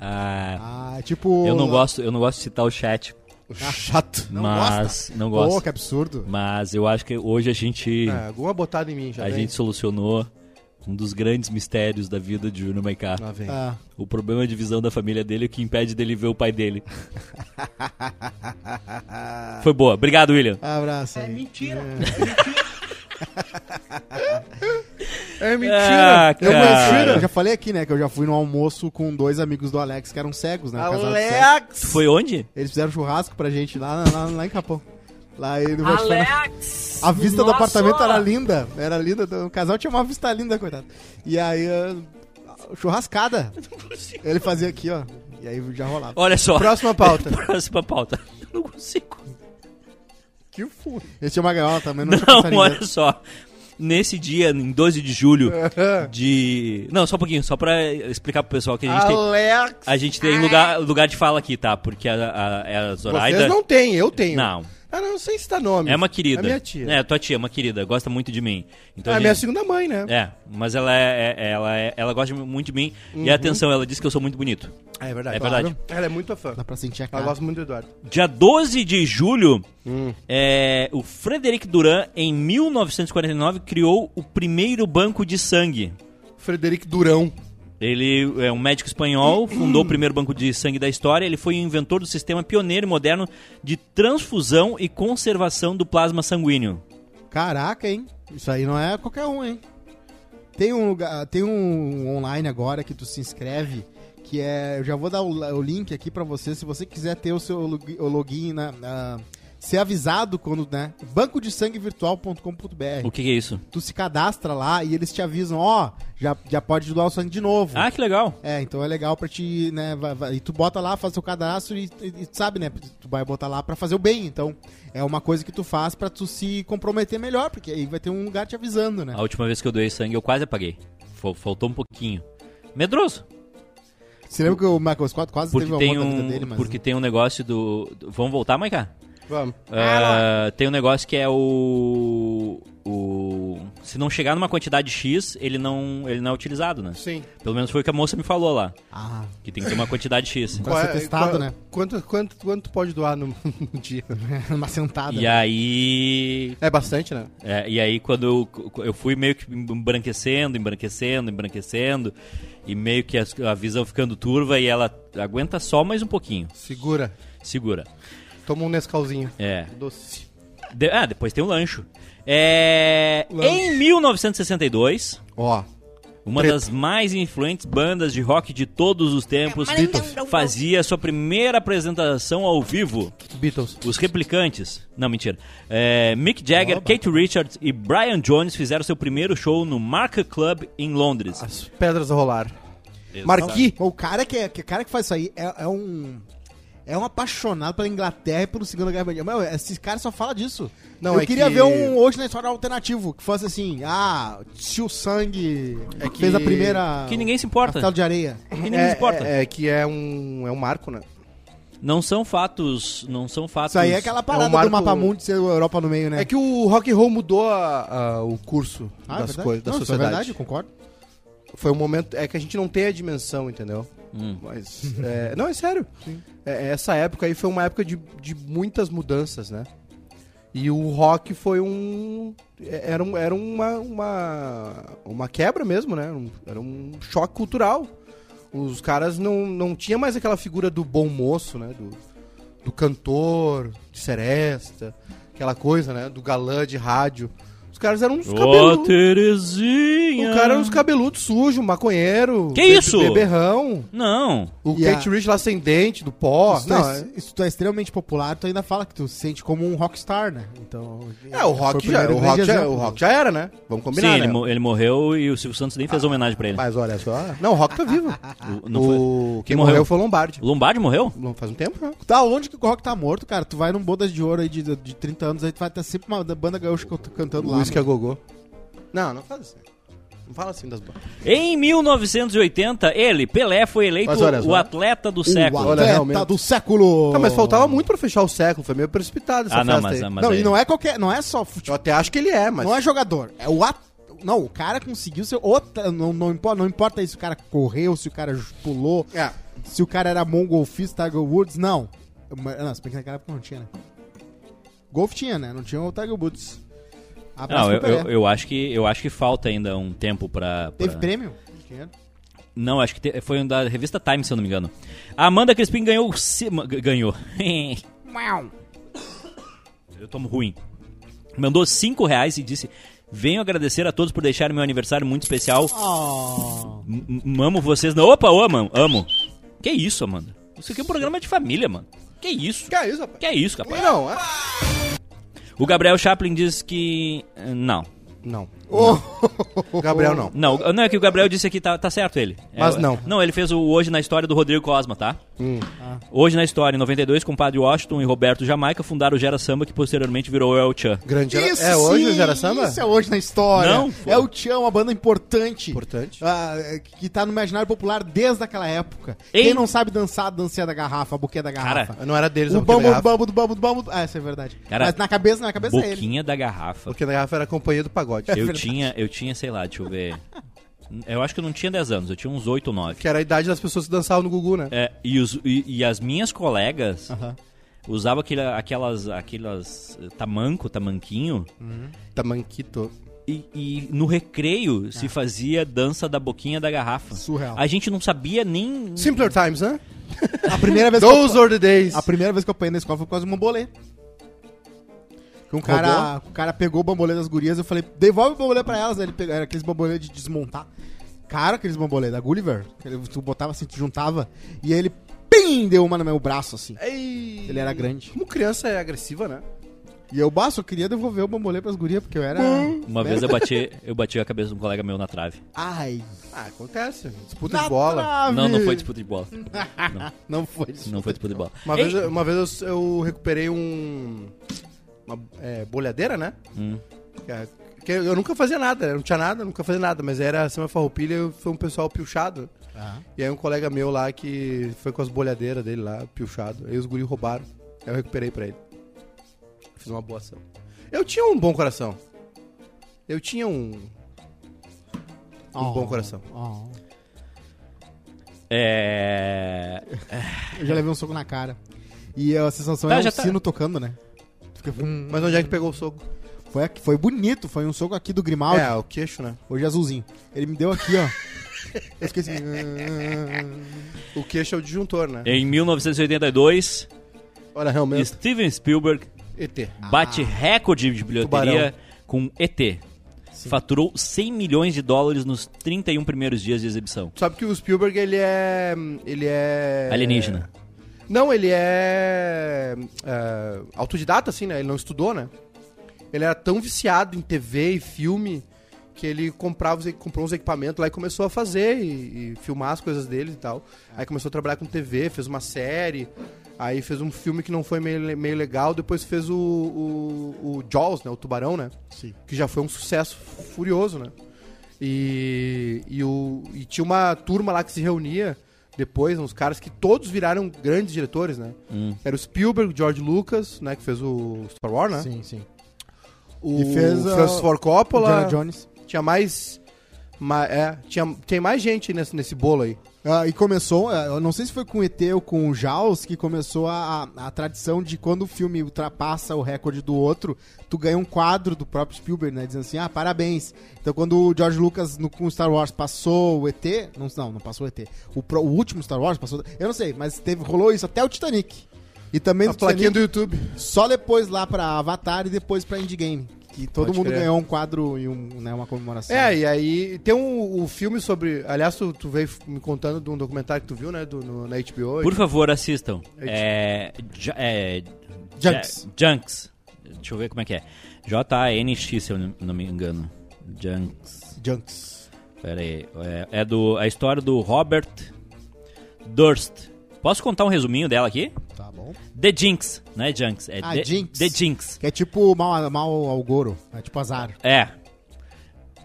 Ah, Ah, tipo... eu não gosto, eu não gosto de citar o chat, Chato. Não mas não Pô, gosto. que absurdo. Mas eu acho que hoje a gente É, alguma botada em mim já a vem. gente solucionou um dos grandes mistérios da vida de Júnior Maiká. Lá vem. Ah, O problema de visão da família dele é o que impede dele ver o pai dele. Foi boa. Obrigado, William. abraço aí. mentira. É Ah, mentira. Eu, já falei aqui, né, que eu já fui no almoço com dois amigos do Alex que eram cegos, né? Alex. Foi onde? Eles fizeram churrasco pra gente lá, lá, lá em Capão. Lá aí no Alex! A vista do Nossa! apartamento era linda. Era linda. O casal tinha uma vista linda, coitado. E aí, ah, churrascada. Ele fazia aqui, ó. E aí já rolava. Olha só. Próxima pauta. Próxima pauta. Eu não consigo. que foi? Esse tinha uma gaiola também, não, Não, olha só. Nesse dia, em 12 de julho de... Não, só um pouquinho. Só pra explicar pro pessoal que a gente tem... Alex. A gente tem lugar, lugar de fala aqui, tá? Porque a, a, a Zoraida... Vocês não têm, eu tenho. Não. Ah, não sei citar nome. É uma querida. É minha tia. É, tua tia, é uma querida. Gosta muito de mim. Então é a a minha gente- segunda mãe, né? É, mas ela é, é- ela, é- ela gosta muito de mim. Uhum. E atenção, ela disse que eu sou muito bonito. É verdade. É verdade. Ela é muito fã. Dá pra sentir a Ela cara. gosta muito do Eduardo. Dia 12 de julho, Hum. é, o Frederic Duran, em 1949, criou o primeiro banco de sangue. Frederico Durão. Ele é um médico espanhol, fundou o primeiro banco de sangue da história. Ele foi o inventor do sistema pioneiro e moderno de transfusão e conservação do plasma sanguíneo. Caraca, hein? Isso aí não é qualquer um, hein? Tem um lugar, tem um online agora que tu se inscreve, que é, eu já vou dar o, o link aqui pra você, se você quiser ter o seu login na, na- ser avisado quando, né? Banco de sangue virtual.com.br. O que, que é isso? Tu se cadastra lá e eles te avisam, ó, já, já pode doar o sangue de novo. Ah, que legal. É, então é legal pra te, né, vai- vai- e tu bota lá, faz seu cadastro e, e- e sabe, né, tu vai botar lá pra fazer o bem, então é uma coisa que tu faz pra tu se comprometer melhor, porque aí vai ter um lugar te avisando, né. A última vez que eu doei sangue, eu quase apaguei. Fal- Faltou um pouquinho. Medroso. Você lembra que o Michael Scott quase Porque teve o tem um, dele, mas... porque tem um negócio do, do- Vamos voltar, Maiká? Vamos. Ah, tem um negócio que é o, o. Se não chegar numa quantidade X, ele não, ele não é utilizado, né? Sim. Pelo menos foi o que a moça me falou lá. Ah, Que tem que ter uma quantidade X. Pra ser testado, qual- né? Quanto, quanto, quanto pode doar no, no dia? uma sentada. E aí. É bastante, né? é, e aí quando eu, eu fui meio que embranquecendo, embranquecendo, embranquecendo. E meio que a, a visão ficando turva e ela aguenta só mais um pouquinho. Segura. Segura. Toma um Nescauzinho. É. Doce. De- ah, depois tem o lancho. É, Lanche. Em 1962, Ó. uma Preto. das mais influentes bandas de rock de todos os tempos fazia sua primeira apresentação ao vivo. Beatles. Os replicantes. Não, mentira. É, Mick Jagger, Kate Richards e Brian Jones fizeram seu primeiro show no Marca Club em Londres. As pedras a rolar. Marqui. O cara que, que, o cara que faz isso aí é, é um... É um apaixonado pela Inglaterra e pelo Segunda Guerra Mundial. Meu, esse cara só fala disso. Não, Eu é queria que- ver um hoje na história alternativo, que fosse assim, ah, tio Sangue É que- fez a primeira... Que ninguém se importa. Castelo de areia. Que ninguém É, se importa. é, é que é um, é um marco, né? Não são fatos. Não são fatos. Isso aí é aquela parada É um marco- do mapa mundo ser a Europa no meio, né? É que o rock and roll mudou a- a- o curso Ah, é das coisas, da Não, isso sociedade. É verdade, concordo. Foi um momento. É que a gente não tem a dimensão, entendeu? Hum. Mas. é, não, é sério. É, essa época aí foi uma época de, de muitas mudanças, né? E o rock foi um. é- Era, um, era uma, uma. Uma quebra mesmo, né? Um- era um choque cultural. Os caras não, não tinha mais aquela figura do bom moço, né? Do, do cantor, de seresta, aquela coisa, né? Do galã de rádio. Os caras eram uns Ô, cabeludos. Terezinha. O cara era uns cabeludos sujos, maconheiro. Que be- isso? Beberrão. Não. O E a- Kate Rich lá sem dente, do pó. Tu, Não, é, é, se tu é extremamente popular, tu ainda fala que tu se sente como um rockstar, né? Então. é, o rock, já, o, rock já, o rock já era, né? Vamos combinar, Sim, ele, né? mo- ele morreu e o Silvio Santos nem fez homenagem pra ele. Mas olha só. Não, o rock tá vivo. O- não foi? o... Quem Quem morreu? morreu? foi o Lombardi. O Lombardi morreu? Não Faz um tempo, né? Tá onde que o rock tá morto, cara? Tu vai num bodas de ouro aí de, de 30 anos, aí tu vai ter sempre uma banda gaúcha cantando lá. O Whisky a mano. Gogô. Não, não faz assim. Não fala assim das bandas. Em 1980, ele, Pelé, foi eleito Mas olha o só. atleta do O século. Olha, atleta realmente. do século. Tá, mas faltava muito pra fechar o século. Foi meio precipitado essa Ah, não, festa mas, aí. mas Não, aí- e não é qualquer. Não é só Eu futebol. até acho que ele é, mas... Não é jogador. É o at... Não, o cara conseguiu ser. Outra, não, não, importa, não importa se o cara correu, se o cara pulou, É. se o cara era mongolfista, Tiger Woods, não. Mas- Não, se bem que naquela época não tinha, né? Golf tinha, né? Não tinha o Tiger Woods. Abraço Não, eu, eu, eu acho que, eu acho que falta ainda um tempo pra... pra- Teve prêmio? Dinheiro. Não, acho que te- foi um da revista Time, se eu não me engano. A Amanda Crispim ganhou... g- Ganhou. eu tomo ruim. Mandou 5 reais e disse... Venho agradecer a todos por deixarem meu aniversário muito especial. Oh. Amo vocês. Não, opa, ô, amo, amo. Que isso, Amanda? Isso aqui é um programa de família, mano. Que isso? Que é isso, rapaz? Que é isso, capaz? Não, é... O Gabriel Chaplin diz que... eh, Não. Não. Oh. Gabriel, não. Não, não é que o Gabriel disse aqui, tá, tá certo ele. Mas É, não. Não, ele fez o Hoje na História do Rodrigo Cosma, tá? Hum. Hoje na História, em 92, com o Padre Washington e Roberto Jamaica, fundaram o Gera Samba, que posteriormente virou o El Chan. Grande Gera- Isso É hoje sim, o Gera Samba? Isso é hoje na história. Não, é o Tchão, uma banda importante. Importante. Ah, é, que tá no imaginário popular desde aquela época. Ei. Quem não sabe dançar, dancinha da garrafa, a buquê da garrafa. Não era deles, o a Boquinha da bambu, garrafa. bambu, do bambu, do bambu. Ah, isso é verdade. Cara, Mas na cabeça, na cabeça é ele. Boquinha da garrafa. Porque na garrafa era a companhia do pagode. Eu verdade. tinha, eu tinha, sei lá, deixa eu ver. Eu acho que eu não tinha 10 anos, eu tinha uns 8 ou 9. Que era a idade das pessoas que dançavam no Gugu, né? É, e, os- e- e as minhas colegas Aham. usavam aquele, aquelas, aquelas eh, tamanco, tamanquinho, Tamanquito. e, e no recreio se fazia dança da boquinha da garrafa. Surreal. A gente não sabia nem. Simpler times, né? A primeira vez que eu, Those are the days. a primeira vez que eu apanhei na escola foi por causa do bambolê. Que um cara, o cara pegou o bambolê das gurias eu falei, devolve o bambolê pra elas. Aí Ele pegou, era aqueles bambolê de desmontar. Cara, aqueles bambolê da Gulliver, que ele- tu botava assim, tu juntava, e ele, pim, deu uma no meu braço, assim. Ei. Ele era grande. Como criança é agressiva, né? E eu, baço, eu queria devolver o bambolê pras gurias, porque eu era... Uma vez eu bati, eu bati a cabeça de um colega meu na trave. Ai. Ah, acontece. Disputa Na de bola. trave. Não, não foi disputa de bola. Não foi. Não foi disputa de bola. Uma Ei, vez, uma vez eu, eu recuperei um. Uma é, bolhadeira, né? Hum. Que é- que eu nunca fazia nada, não tinha nada, nunca fazia nada, mas era Samba Farroupilha e foi um pessoal pilchado. E aí um colega meu lá que foi com as bolhadeiras dele lá, pilchado. Aí os guri roubaram. Aí eu recuperei pra ele. Fiz uma boa ação. Eu tinha um bom coração. Eu tinha um. Um bom coração. Oh. É. Eu já levei um soco na cara. E a sensação Tá, é já o tá. sino tocando, né? Hum, Mas onde é que pegou o soco? foi, aqui- foi bonito, foi um soco aqui do Grimaldi, É, o queixo, né? hoje azulzinho. Ele me deu aqui, ó. Eu fiquei assim... O queixo é o disjuntor, né? Em 1982, Olha, realmente. Steven Spielberg ET. bate recorde de bilheteria Tubarão. com ET. Faturou 100 milhões de dólares nos 31 primeiros dias de exibição. Sabe que o Spielberg, ele é. Ele é. Alienígena. Não, ele é, é, autodidata, assim, né? Ele não estudou, né? Ele era tão viciado em TV e filme que ele comprava, comprou uns equipamentos lá e começou a fazer e, e filmar as coisas dele e tal. Aí começou a trabalhar com TV, fez uma série, aí fez um filme que não foi meio, meio legal, depois fez o, o, o Jaws, né? O Tubarão, né? Sim. Que já foi um sucesso furioso, né? E, e, o, e tinha uma turma lá que se reunia depois, uns caras que todos viraram grandes diretores, né? Hum. Era o Spielberg, o George Lucas, né? Que fez o Star Wars, né? Sim, sim. O E fez, Francis Ford Coppola. Indiana Jones. Tinha mais... ma- é, tinha, tem mais gente nesse, nesse bolo aí. Ah, e começou, eh, eu não sei se foi com o ET ou com o Jaws, que começou a, a, a tradição de quando o filme ultrapassa o recorde do outro, tu ganha um quadro do próprio Spielberg, né? Dizendo assim, ah, parabéns. Então quando o George Lucas no, com Star Wars passou o ET, não, não, não passou o ET. O, pro- o último Star Wars passou, eu não sei, mas teve, rolou isso até o Titanic. E também A do plaquinha Titanic, do YouTube. só depois lá pra Avatar e depois pra Endgame. Que todo Pode mundo crer. ganhou um quadro e um, né, uma comemoração. É, e aí tem um, um filme sobre. Aliás, tu, tu veio me contando de um documentário que tu viu, né? Do, no- na HBO. Por favor, assistam. É. Ju- é Junks. Ja- Junks. Deixa eu ver como é que é. J-A-N-X, se eu não- não me engano. Junks. Junks. Pera aí. É, é do, a história do Robert Durst. Posso contar um resuminho dela aqui? Tá bom. The Jinx, não é Junks, é Ah, The, Jinx. The Jinx. Que é tipo mal, mal ao Goro. É tipo azar. É.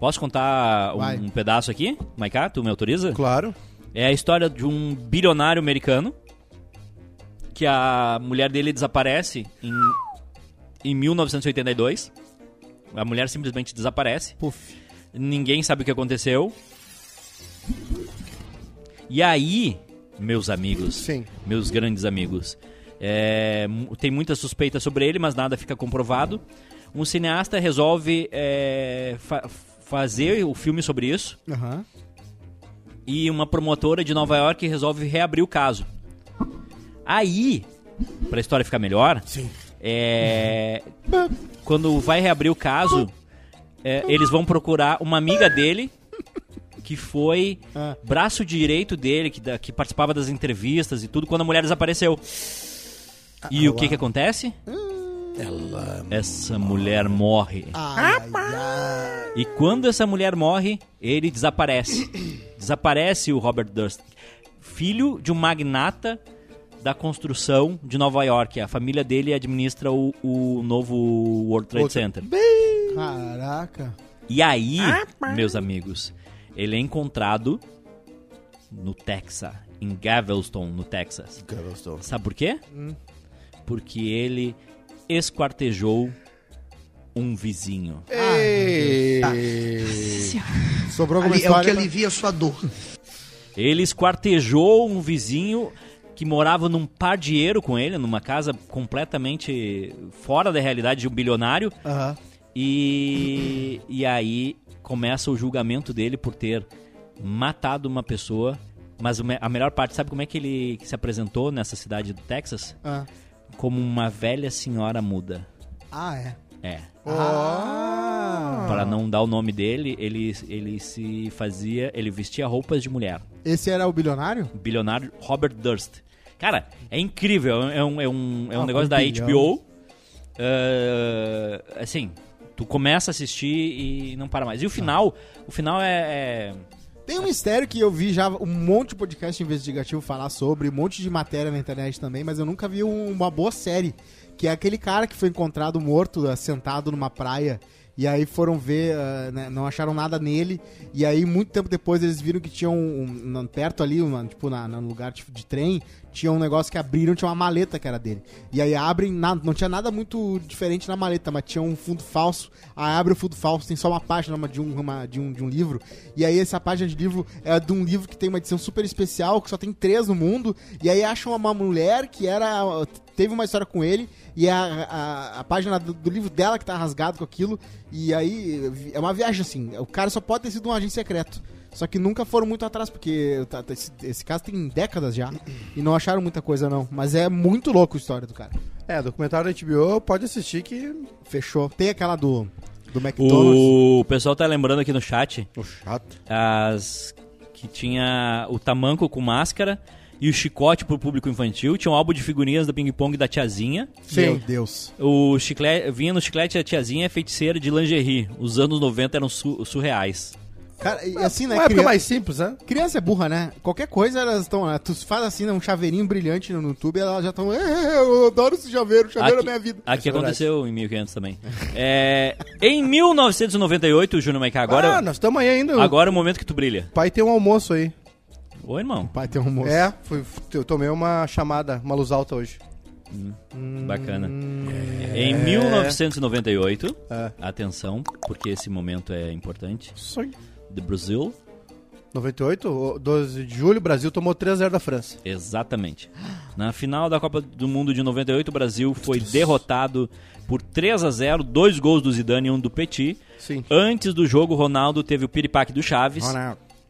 Posso contar Vai. um, um pedaço aqui? Maiká, tu me autoriza? Claro. É a história de um bilionário americano que a mulher dele desaparece em, em 1982. A mulher simplesmente desaparece. Puf. Ninguém sabe o que aconteceu. E aí, meus amigos, Sim. meus grandes amigos, é, tem muita suspeita sobre ele, mas nada fica comprovado. Um cineasta resolve é, fa- fazer o filme sobre isso Aham. e uma promotora de Nova York resolve reabrir o caso. Aí, pra história ficar melhor, é, quando vai reabrir o caso, é, eles vão procurar uma amiga dele que foi Ah. braço direito dele, que, da- que participava das entrevistas e tudo, quando a mulher desapareceu. E o que que acontece? Essa mulher morre. Ai, ai. E quando essa mulher morre, ele desaparece. desaparece o Robert Durst, filho de um magnata da construção de Nova York. A família dele administra o, o novo World Trade Outro. Center. Caraca. E aí, meus amigos, ele é encontrado no Texas, em Galveston, no Texas. Sabe por quê? Porque ele esquartejou um vizinho. Sobrou alguma Ali é o que história? alivia a sua dor. Ele esquartejou um vizinho que morava num pardieiro com ele, numa casa completamente fora da realidade de um bilionário. Aham. E, e aí começa o julgamento dele por ter matado uma pessoa. Mas a melhor parte, sabe como é que ele se apresentou nessa cidade do Texas? Ah. Como uma velha senhora muda. Ah, é. É. Ah. Para não dar o nome dele, ele, ele se fazia. Ele vestia roupas de mulher. Esse era o bilionário? bilionário Robert Durst. Cara, é incrível. É um, é um, é um Ah, negócio um da bilhão. HBO. Ah, assim, tu começa a assistir e não para mais. E o final, o final é, é- Tem um mistério que eu vi já um monte de podcast investigativo falar sobre, um monte de matéria na internet também, mas eu nunca vi um- uma boa série. Que é aquele cara que foi encontrado morto, eh, sentado numa praia. E aí foram ver, eh, né, não acharam nada nele. E aí, muito tempo depois, eles viram que tinham um, um- perto ali, uma, tipo, na, no lugar de, de trem, tinha um negócio que abriram, tinha uma maleta que era dele. E aí abrem, na- não tinha nada muito diferente na maleta, mas tinha um fundo falso. Aí abre o fundo falso, tem só uma página de, um, uma- de, um, de um livro. E aí essa página de livro é de um livro que tem uma edição super especial, que só tem três no mundo. E aí acham uma mulher que era. teve uma história com ele. E a, a, a página do, do livro dela que tá rasgado com aquilo. E aí é uma viagem assim. O cara só pode ter sido um agente secreto. Só que nunca foram muito atrás, porque tá- tá- esse, esse caso tem décadas já. E não acharam muita coisa, não. Mas é muito louco a história do cara. É, documentário da HBO, pode assistir que. Fechou. Tem aquela do, do McDonald's. O pessoal tá lembrando aqui no chat Ô, chato. as que tinha o tamanco com máscara e o chicote pro público infantil. Tinha um álbum de figurinhas da Ping Pong da tiazinha. Meu. Deus. O chiclete, vinha no chiclete a tiazinha feiticeira de lingerie. Os anos 90 eram su- surreais. Cara, e assim, né? Uma época criança- mais simples, né? Criança é burra, né? Qualquer coisa elas estão. Tu faz assim, né, um chaveirinho brilhante no YouTube, elas já estão. "É, eu adoro esse chaveiro, chaveiro é minha vida. Aqui é aconteceu em 1500 também. É, em 1998, Júnior Maiká, agora, ah, nós estamos aí ainda. agora é o momento que tu brilha. Pai tem um almoço aí. Ô, irmão, Pai tem um moço. É, fui, eu tomei uma chamada, uma luz alta hoje. bacana. Em 1998, É. atenção, porque esse momento é importante. Isso The Brasil, 98, o 12 de julho, o Brasil tomou 3x0 da França. exatamente. Na final da Copa do Mundo de 98, o Brasil foi derrotado por 3 a 0, dois gols do Zidane e um do Petit. Sim. Antes do jogo, o Ronaldo teve o piripaque do Chaves.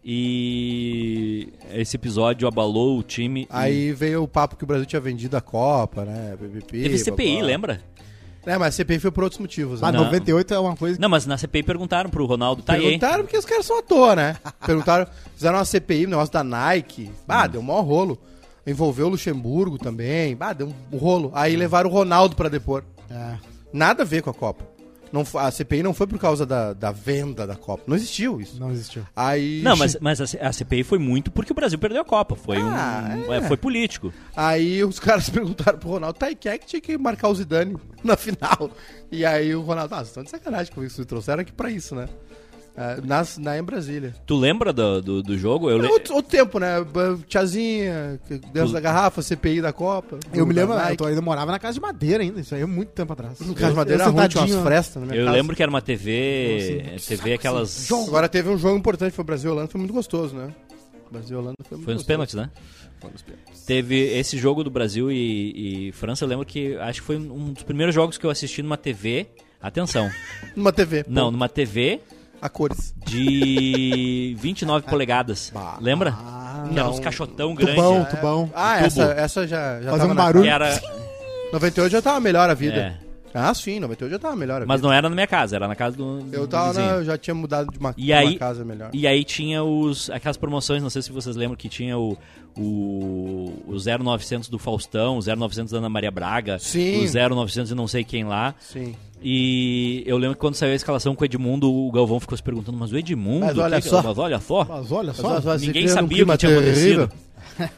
E esse episódio abalou o time. e Aí veio o papo que o Brasil tinha vendido a Copa, né? BBP. Teve CPI, babá. lembra? É, mas a CPI foi por outros motivos. Né? Mas Não. 98 é uma coisa que Não, mas na CPI perguntaram pro Ronaldo, tá aí. Perguntaram porque os caras são à toa, né? Perguntaram, fizeram uma CPI, um negócio da Nike. Ah, deu um maior rolo. Envolveu o Luxemburgo também. Ah, deu um rolo. Aí levaram o Ronaldo pra depor. É. Nada a ver com a Copa. Não, a CPI não foi por causa da, da venda da Copa. Não existiu isso. não existiu. Aí, Não, mas, mas a CPI foi muito porque o Brasil perdeu a Copa. Foi, Ah, um, é. é, foi político. aí os caras perguntaram pro Ronaldo, tá, e quem é que tinha que marcar o Zidane na final? E aí o Ronaldo, ah, vocês estão de sacanagem comigo, vocês trouxeram aqui pra isso, né? Ah, nas, na, em Brasília. Tu lembra do, do, do jogo? Eu É le- outro, outro tempo, né? Tiazinha, que- dentro da garrafa, CPI da Copa. Eu me lembro, eu Nike. tô- ainda morava na casa de madeira ainda, isso aí é muito tempo atrás. No caso de madeira ruim, tinha umas frestas na minha Eu casa. lembro que era uma TV. TV aquelas. Agora teve um jogo importante, foi o Brasil e Holanda, foi muito gostoso, né? Brasil e Holanda foi muito Foi nos gostoso. pênaltis, né? Foi nos pênaltis. Teve esse jogo do Brasil e, e França, eu lembro que acho que foi um dos primeiros jogos que eu assisti numa TV. Atenção. Numa TV. Não, pô, numa TV A cores. de 29 polegadas. Lembra? que era não. uns caixotão grande. Tubão, tubão. Ah, tubo. essa, essa já, já Fazer tava um barulho. Que era. 98 já tava melhor a vida. É, Ah, sim, 98 já tava melhor mas não era na minha casa, era na casa do. do Eu tava vizinho. na, eu já tinha mudado de uma, E aí- uma casa melhor. E aí tinha os aquelas promoções, não sei se vocês lembram que tinha o o, o 0900 do Faustão, o 0900 da Ana Maria Braga, Sim. o 0900 e não sei quem lá. Sim. E eu lembro que quando saiu a escalação com o Edmundo, o Galvão ficou se perguntando, mas o Edmundo, Mas olha que- só. mas olha só. Mas olha só. Mas, mas, você ninguém um sabia o que tinha terrível.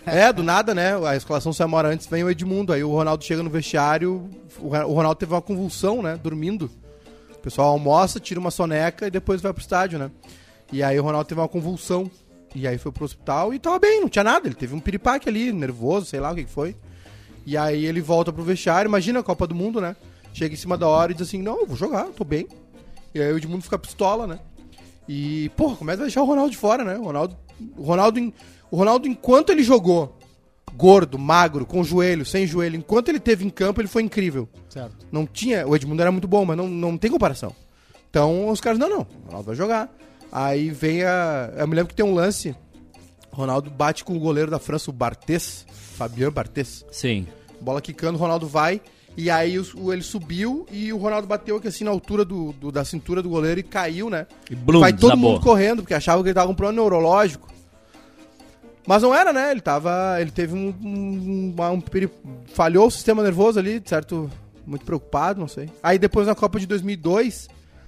É, do nada, né? A escalação sai uma antes, vem o Edmundo. Aí o Ronaldo chega no vestiário, o Ronaldo teve uma convulsão, né? Dormindo. O pessoal almoça, tira uma soneca e depois vai pro estádio, né? E aí o Ronaldo teve uma convulsão. E aí foi pro hospital e tava bem, não tinha nada. Ele teve um piripaque ali, nervoso, sei lá o que que foi. E aí ele volta pro vestiário, imagina a Copa do Mundo, né? Chega em cima da hora e diz assim, não, eu vou jogar, tô bem. E aí o Edmundo fica pistola, né? E, porra, começa a deixar o Ronaldo de fora, né? O Ronaldo, o Ronaldo, o Ronaldo enquanto ele jogou, gordo, magro, com joelho, sem joelho, enquanto ele teve em campo, ele foi incrível. Certo. Não tinha, o Edmundo era muito bom, mas não, não tem comparação. Então os caras, não, não, o Ronaldo vai jogar. Aí vem a. Eu me lembro que tem um lance. O Ronaldo bate com o goleiro da França, o Barthez, Fabien Barthez. Sim. Bola quicando, o Ronaldo vai. E aí os- o- ele subiu e o Ronaldo bateu aqui assim na altura do, do- da cintura do goleiro e caiu, né? E blum, vai todo desabou. mundo correndo, porque achava que ele tava com um problema neurológico. Mas não era, né? Ele tava. Ele teve um. um, um falhou o sistema nervoso ali, certo? Muito preocupado, não sei. Aí depois na Copa de 2002,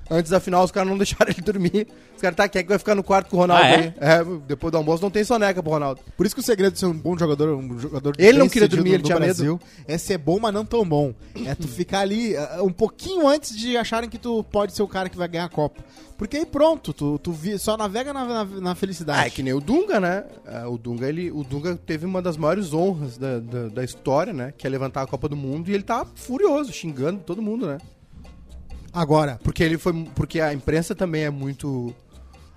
antes da final, os caras não deixaram ele dormir. Os caras, tá, quem é que vai ficar no quarto com o Ronaldo Ah, é? aí? É, depois do almoço não tem soneca pro Ronaldo. Por isso que o segredo de ser um bom jogador, um jogador Ele não queria dormir, ele tinha Brasil, é ser bom, mas não tão bom. É tu ficar ali ah, um pouquinho antes de acharem que tu pode ser o cara que vai ganhar a Copa. Porque aí pronto, tu, tu vi- só navega na, na, na felicidade. Ah, é que nem o Dunga, né? Ah, O Dunga, ele, o Dunga teve uma das maiores honras da, da, da história, né? Que é levantar a Copa do Mundo e ele tá furioso, xingando todo mundo, né? Agora, Porque ele foi. Porque a imprensa também é muito.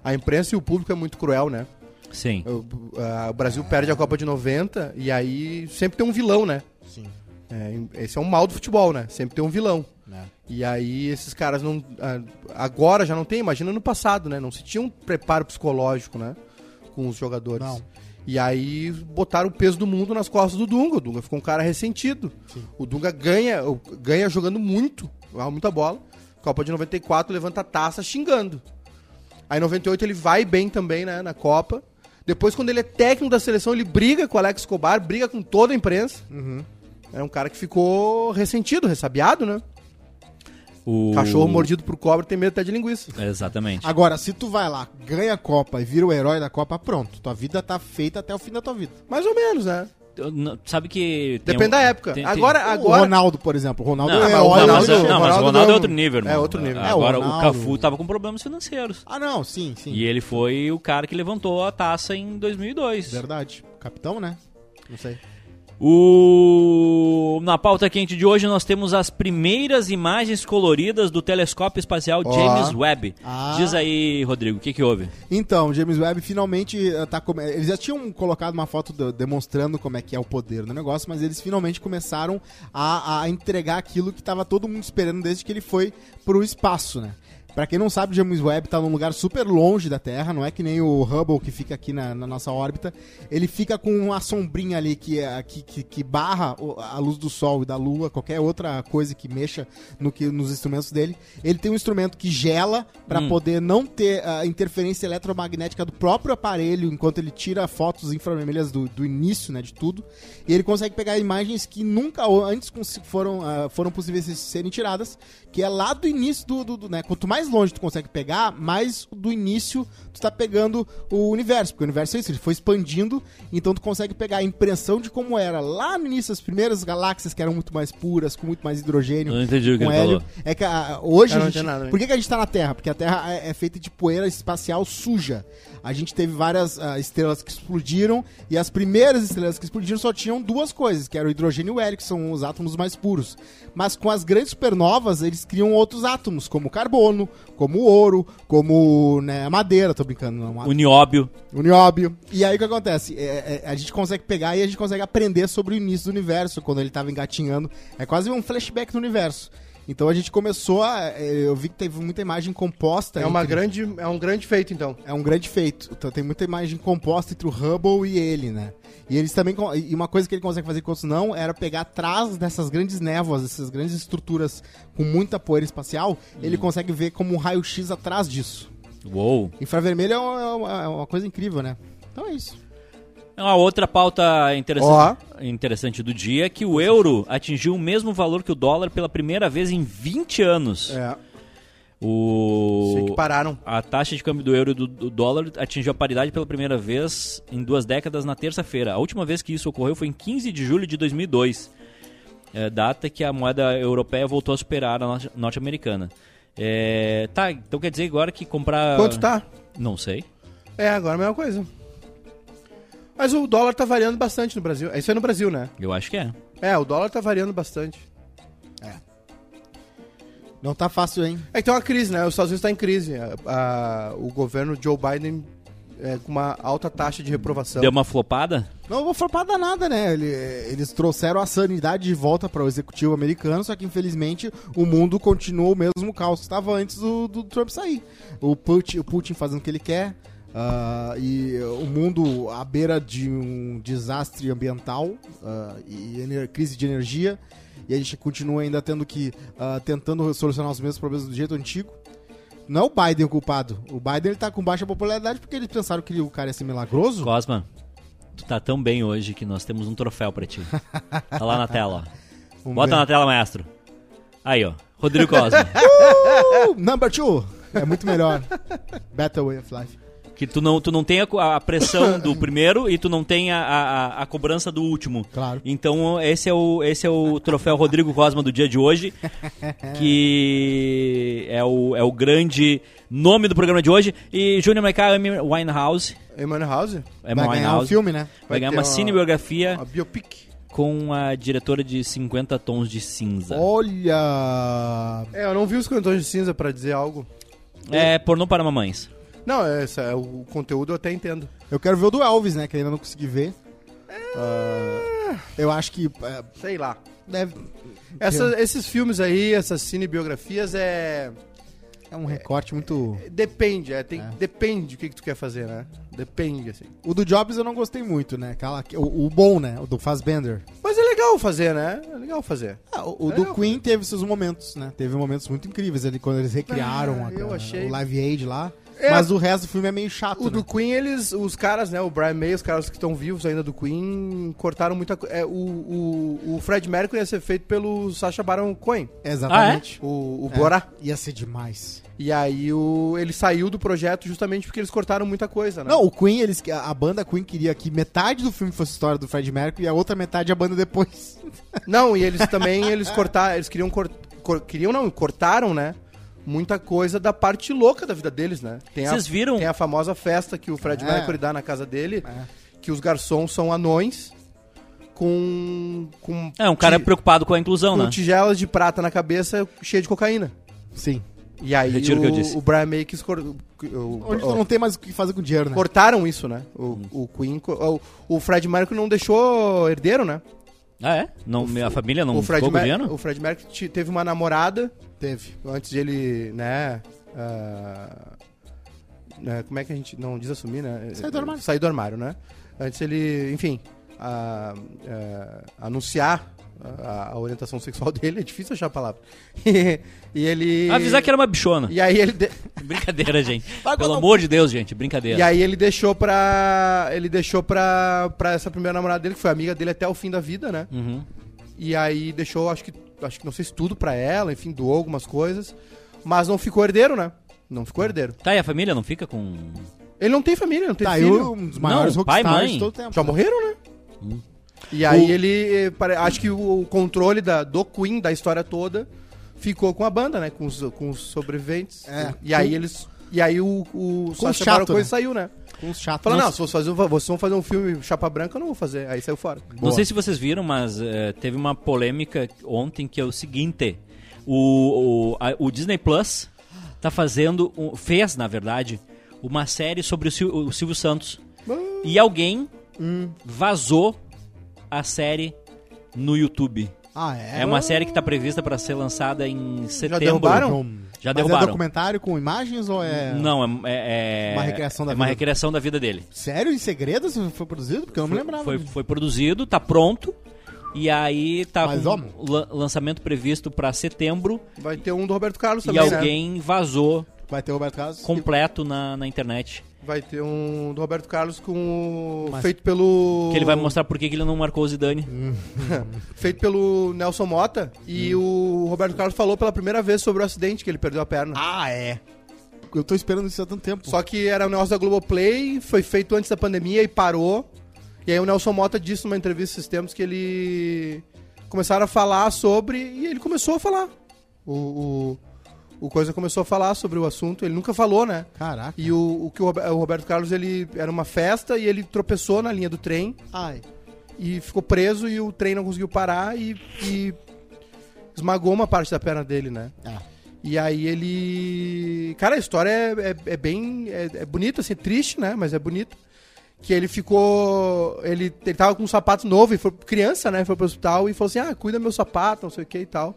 A imprensa e o público é muito cruel, né? Sim. O, a- o Brasil perde a Copa de 90 e aí sempre tem um vilão, né? sim. É, esse é um mal do futebol, né? Sempre tem um vilão. Né? E aí esses caras não. ah, Agora já não tem, imagina no passado, né? Não se tinha um preparo psicológico, né? Com os jogadores. Não. E aí botaram o peso do mundo nas costas do Dunga. O Dunga ficou um cara ressentido. O Dunga ganha, ganha jogando muito, joga muita bola. Copa de 94 levanta a taça xingando. Aí em 98 ele vai bem também, né, na Copa. Depois, quando ele é técnico da seleção, ele briga com o Alex Escobar, briga com toda a imprensa. É um cara que ficou ressentido, ressabiado, né? O... Cachorro mordido por cobra tem medo até de linguiça. Exatamente. Agora, se tu vai lá, ganha a Copa e vira o herói da Copa, pronto. Tua vida tá feita até o fim da tua vida. Mais ou menos, né? Não- Sabe que. Depende um- da época. tem- tem- agora, O agora. Ronaldo, por exemplo. O Ronaldo Não, é mas, o Ronaldo, Ronaldo- não, mas o Ronaldo é não- outro nível, irmão. é outro nível. É, o Agora o, Cafu tava com problemas financeiros. Ah, não, sim, sim. E ele foi o cara que levantou a taça em 2002. Verdade. Capitão, né? Não sei. O... Na pauta quente de hoje nós temos as primeiras imagens coloridas do telescópio espacial Ó. James Webb. Ah. Diz aí, Rodrigo, o que, que houve? Então, James Webb finalmente eh, tá eles já tinham colocado uma foto do- demonstrando como é que é o poder do negócio, mas eles finalmente começaram a, a entregar aquilo que tava todo mundo esperando desde que ele foi pro espaço, né? Pra quem não sabe, o James Webb tá num lugar super longe da Terra, não é que nem o Hubble que fica aqui na, na nossa órbita. Ele fica com uma sombrinha ali que, é- que, que, que barra a luz do Sol e da Lua, qualquer outra coisa que mexa no que, nos instrumentos dele. Ele tem um instrumento que gela pra poder não ter a interferência eletromagnética do próprio aparelho enquanto ele tira fotos infravermelhas do, do início né, de tudo. E ele consegue pegar imagens que nunca antes foram, ah, foram possíveis serem tiradas, que é lá do início do, do, do, né? Quanto mais longe tu consegue pegar, mais do início tu tá pegando o universo, porque o universo é isso, ele foi expandindo, então tu consegue pegar a impressão de como era lá no início as primeiras galáxias que eram muito mais puras, com muito mais hidrogênio, não entendi o que com ele hélio. falou. É que hoje a não gente, entendi nada, hein? por que, que a gente tá na Terra? Porque a Terra é, é feita de poeira espacial suja. A gente teve várias ah, estrelas que explodiram e as primeiras estrelas que explodiram só tinham duas coisas, que era o hidrogênio e o hélio, que são os átomos mais puros. Mas com as grandes supernovas, eles criam outros átomos, como o carbono, como o ouro, como né, a madeira, tô brincando, não, O nióbio. o nióbio. E aí o que acontece? É, é, a gente consegue pegar e a gente consegue aprender sobre o início do universo, quando ele tava engatinhando. É quase um flashback do universo. Então a gente começou a. é, Eu vi que teve muita imagem composta. É, uma entre- grande, é um grande feito, então. É um grande feito. Então tem muita imagem composta entre o Hubble e ele, né? E eles também. E uma coisa que ele consegue fazer que outros não era pegar atrás dessas grandes névoas, dessas grandes estruturas com muita poeira espacial, ele consegue ver como um raio-x atrás disso. Uou. Infravermelho é uma, é uma coisa incrível, né? Então é isso. Uma outra pauta interessante, Ó. interessante do dia é que o euro atingiu o mesmo valor que o dólar pela primeira vez em 20 anos. É. O... Sei que pararam. A taxa de câmbio do euro e do, do dólar atingiu a paridade pela primeira vez em duas décadas na terça-feira. A última vez que isso ocorreu foi em 15 de julho de 2002, é, data que a moeda europeia voltou a superar a norte- norte-americana. É, tá, então quer dizer agora que comprar... Quanto tá? Não sei. É, agora a mesma coisa. Mas o dólar tá variando bastante no Brasil. Isso é no Brasil, né? Eu acho que é. É, o dólar tá variando bastante. Não tá fácil, hein? É tem uma crise, né? Os Estados Unidos tá em crise. A- a- o governo Joe Biden é, com uma alta taxa de reprovação. Deu uma flopada? Não vou flopar nada, né? Ele- eles trouxeram a sanidade de volta para o executivo americano, só que infelizmente o mundo continua o mesmo caos que estava antes do, do Trump sair. O Putin, o Putin fazendo o que ele quer. Ah, e o mundo à beira de um desastre ambiental ah, e crise de energia e a gente continua ainda tendo que ah, tentando solucionar os mesmos problemas do jeito antigo não é o Biden o culpado. O Biden ele tá com baixa popularidade porque eles pensaram que o cara ia ser milagroso. Cosma, tu tá tão bem hoje que nós temos um troféu pra ti. Tá lá na tela, ó. Bota ver. na tela, maestro. Aí, ó. Rodrigo Cosma. Uh, number two. É muito melhor. Better way of life. Que tu não, tu não tem a, a pressão do primeiro e tu não tem a, a, a cobrança do último. Claro. Então esse é o, esse é o troféu Rodrigo Cosma do dia de hoje, que é o, é o grande nome do programa de hoje. E Junior Maiká, Amy Winehouse, Emmanuel House? Vai ganhar um Winehouse, filme, né? vai ganhar ter uma uma- cinebiografia A biopic. com a diretora de 50 Tons de Cinza. Olha. É, eu não vi os cantores de cinza pra dizer algo. É pornô para mamães. Não, essa, é o conteúdo eu até entendo. Eu quero ver o do Elvis, né? Que ainda não consegui ver. Ah, eu acho que é, Sei lá. deve. Essa- esses filmes aí, essas cinebiografias, é. É um recorte muito. Depende, é, tem, É. depende do que, que tu quer fazer, né? Depende, assim. O do Jobs eu não gostei muito, né? Aquela, o, o bom, né? O do Fassbender. Mas é legal fazer, né? É legal fazer. Ah, o o É do legal. Queen teve seus momentos, né? Teve momentos muito incríveis ali quando eles recriaram Ah, a- eu a- achei- o Live Aid lá. É. Mas o resto do filme é meio chato. O né? do Queen, eles, os caras, né? O Brian May, os caras que estão vivos ainda do Queen, cortaram muita coisa. É, o, o, o Fred Mercury ia ser feito pelo Sacha Baron Cohen, Exatamente. o, o É, Borá. Ia ser demais. E aí o, ele saiu do projeto justamente porque eles cortaram muita coisa, né? Não, o Queen, eles, a a banda Queen queria que metade do filme fosse história do Fred Mercury e a outra metade a banda depois. Não, e eles também, eles cortaram, eles queriam cor, cor- queriam não, cortaram, né? Muita coisa da parte louca da vida deles, né? Tem a, Vocês viram? Tem a famosa festa que o Fred É. Mercury dá na casa dele, É. que os garçons são anões com com É, um cara ti- preocupado com a inclusão, com né? tigelas de prata na cabeça cheia de cocaína. Sim. E aí Retiro o o, que eu disse. o Brian May quis cor, o- o- Onde o- não tem mais o que fazer com dinheiro, né? cortaram isso, né? O, o Queen, o, o Fred Mercury não deixou herdeiro, né? Ah, é? Não, a família não o Fred, ficou Mer- o Fred Mercury te- teve uma namorada Teve. Antes de ele, né, né, Como é que a gente. Não diz assumir, né? Sair do armário. Sair do armário, né? Antes ele, enfim, ah, ah, anunciar a, a orientação sexual dele, é difícil achar a palavra. e ele. Avisar que era uma bichona. E aí ele. de- Brincadeira, gente. Pelo amor de Deus, gente. Brincadeira. E aí ele deixou pra. Ele deixou pra, pra essa primeira namorada dele, que foi amiga dele até o fim da vida, né? Uhum. E aí deixou, acho que, acho que não sei se tudo pra ela, enfim, doou algumas coisas. Mas não ficou herdeiro, né? Não ficou herdeiro. Tá, e a família não fica com. Ele não tem família, não tem Tá, filho. um dos maiores Não, pai, rockstars mãe. de todo tempo. Já morreram, né? Hum. E aí ele. eh, Acho que o controle da, do Queen, da história toda, ficou com a banda, né? Com os, com os sobreviventes. É. E aí eles. E aí o, o Sacha chato, Baron Cohen né? saiu, né? Com os chatos. Falou, Não não, se vocês, fazer, um- vocês vão fazer um filme Chapa Branca, eu não vou fazer. Aí saiu fora. Não sei se vocês viram, mas eh, teve uma polêmica ontem que é o seguinte: o, o, a- o Disney Plus tá fazendo, um- fez na verdade, uma série sobre o, Sil- o Silvio Santos. E alguém vazou a série no YouTube. Ah, é? É uma série que tá prevista para ser lançada em setembro. derrubaram? Já Mas derrubaram. é documentário com imagens ou é... Não, é, é- é- Uma recriação da é uma vida. recriação da vida dele. Sério? Em segredo isso foi produzido? Porque eu não me lembrava. Foi, foi produzido, tá pronto. E aí tá Mas, com ó, lan- lançamento previsto pra setembro Vai ter um do Roberto Carlos e também, né? alguém vazou Vai ter o Roberto Carlos? completo na, na internet. Vai ter um do Roberto Carlos com o- Mas- feito pelo Que ele vai mostrar por que que ele não marcou o Zidane. feito pelo Nelson Mota e o Roberto Carlos falou pela primeira vez sobre o acidente que ele perdeu a perna. Ah, é. Eu tô esperando isso há tanto tempo. Só que era um negócio da Globoplay, foi feito antes da pandemia e parou. E aí o Nelson Mota disse numa entrevista esses tempos que ele começaram a falar sobre e ele começou a falar. O, o, o coisa começou a falar sobre o assunto, ele nunca falou, né? Caraca. E o, o que o Robe- o Roberto Carlos ele era uma festa e ele tropeçou na linha do trem Ai. e ficou preso e o trem não conseguiu parar e, e esmagou uma parte da perna dele, né? Ah. E aí ele. Cara, a história é, é, é bem. É, é bonita, assim, é triste, né? Mas é bonita. Que ele ficou. Ele, ele tava com um sapato novo e foi criança, né? Foi pro hospital e falou assim: ah, cuida meu sapato, não sei o que e tal.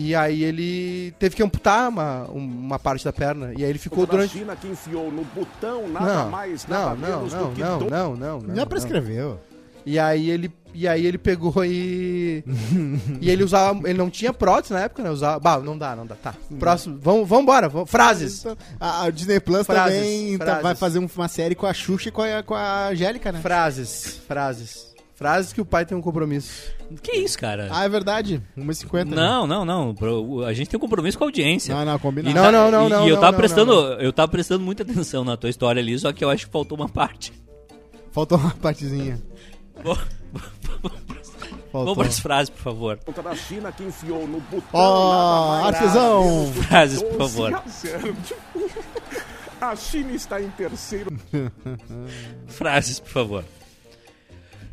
E aí ele teve que amputar uma, uma parte da perna. E aí ele ficou durante. China que enfiou no botão nada Não, mais, não, nada não, menos não, do que não, do- não, não, não. Já não. prescreveu. E aí ele, e aí ele pegou e. e ele usava. Ele não tinha prótese na época, né? Usava. Bah, não dá, não dá. Tá. Próximo. Vamos, vamos embora. Vamos, frases. A, a Disney Plus Frases, também tá- frases. vai fazer um- uma série com a Xuxa e com a, com a Angélica, né? Frases. Frases. Frases que o pai tem um compromisso. Que isso, cara? Ah, é verdade. 1,50. né? não, não, não. Pro- A gente tem um compromisso com a audiência. Não, não, E combina. Não, tá- não, não, e- não, E eu não, tava não, prestando, não, eu tava prestando muita atenção na tua história ali, só que eu acho que faltou uma parte. Faltou uma partezinha. Faltou. Vamos para as frases, por favor. Conta da China que enfiou no botão Ó, nada mais, artesão. Frases, por 12 favor. a zero. A China está em terceiro Frases, por favor.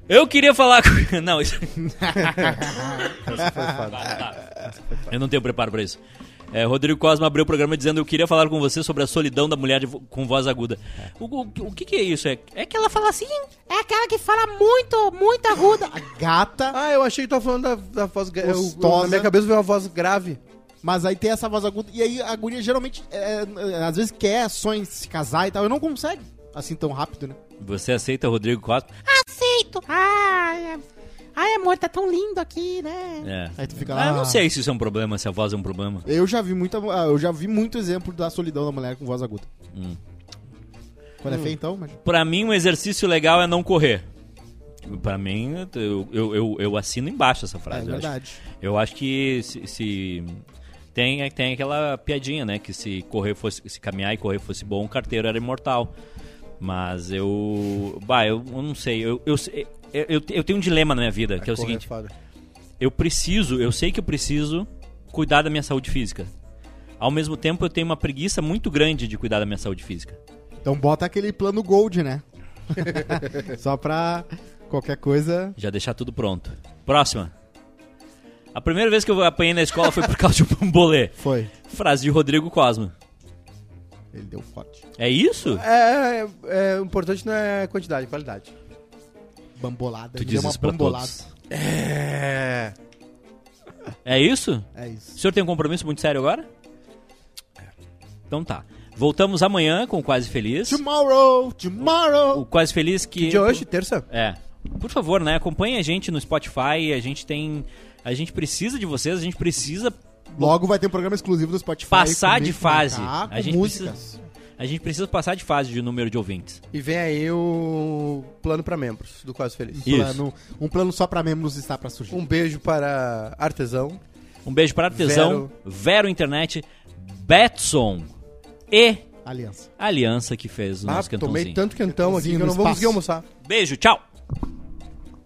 Eu queria falar com. Não, isso. Tá. Eu não tenho preparo pra isso. É, Rodrigo Cosma abriu o programa dizendo eu queria falar com você sobre a solidão da mulher vo- com voz aguda. O, o- o que, que é isso? É, é que ela fala assim? É aquela que fala muito, muito aguda. Gata, Ah, eu achei que tava falando da, da voz grave. Gostosa. Na minha cabeça veio uma voz grave. mas aí tem essa voz aguda. E aí a guria geralmente, é, é, às vezes quer sonhos se casar e tal. Eu não consegue assim tão rápido, né? Você aceita Rodrigo Cosma? Aceito. Ai, é- ai, amor, tá tão lindo aqui, né? É. Aí tu fica Ah, lá. eu não sei se isso é um problema, se a voz é um problema. Eu já vi muita, ah, eu já vi muito exemplo da solidão da mulher com voz aguda. Hum. Quando é feio, então, mas... Pra mim, um exercício legal é não correr. Pra mim, eu, eu, eu, eu assino embaixo essa É frase. eu acho. verdade. Eu acho que se, se- tem, tem aquela piadinha, né? Que se correr fosse, se caminhar e correr fosse bom, o carteiro era imortal. Mas eu, bah, eu, eu não sei. Eu, eu, eu, eu, tenho um dilema na minha vida, que é o seguinte: eu preciso, eu sei que eu preciso cuidar da minha saúde física. Ao mesmo tempo, eu tenho uma preguiça muito grande de cuidar da minha saúde física. Então bota aquele plano gold, né? Só pra qualquer coisa... Já deixar tudo pronto. Próxima. A primeira vez que eu apanhei na escola foi por causa de um bambolê. Foi. Frase de Rodrigo Cosma. Ele deu forte. É isso? É, é, é, o importante não é quantidade, é qualidade. Bambolada. Tu diz deu isso pra bambolada. todos. É. É isso? É O isso. senhor tem um compromisso muito sério agora? Então tá. Voltamos amanhã com o Quase Feliz. Tomorrow, tomorrow. O Quase Feliz que... De hoje, terça? É. Por favor, né? Acompanhe a gente no Spotify. A gente tem... A gente precisa de vocês. A gente precisa Logo vai ter um programa exclusivo do Spotify. Passar de fase. com A gente músicas. A gente precisa passar de fase de número de ouvintes. E vem aí o plano pra membros do Quase Feliz. Isso. Plano- um plano só pra membros está pra surgir. Um beijo para Artesão. Um beijo para Artesão, Vero, Internet, Betson e Aliança. Aliança que fez o Ah, nosso tomei cantãozinho. tanto quentão aqui que eu não vou conseguir almoçar. Beijo, tchau!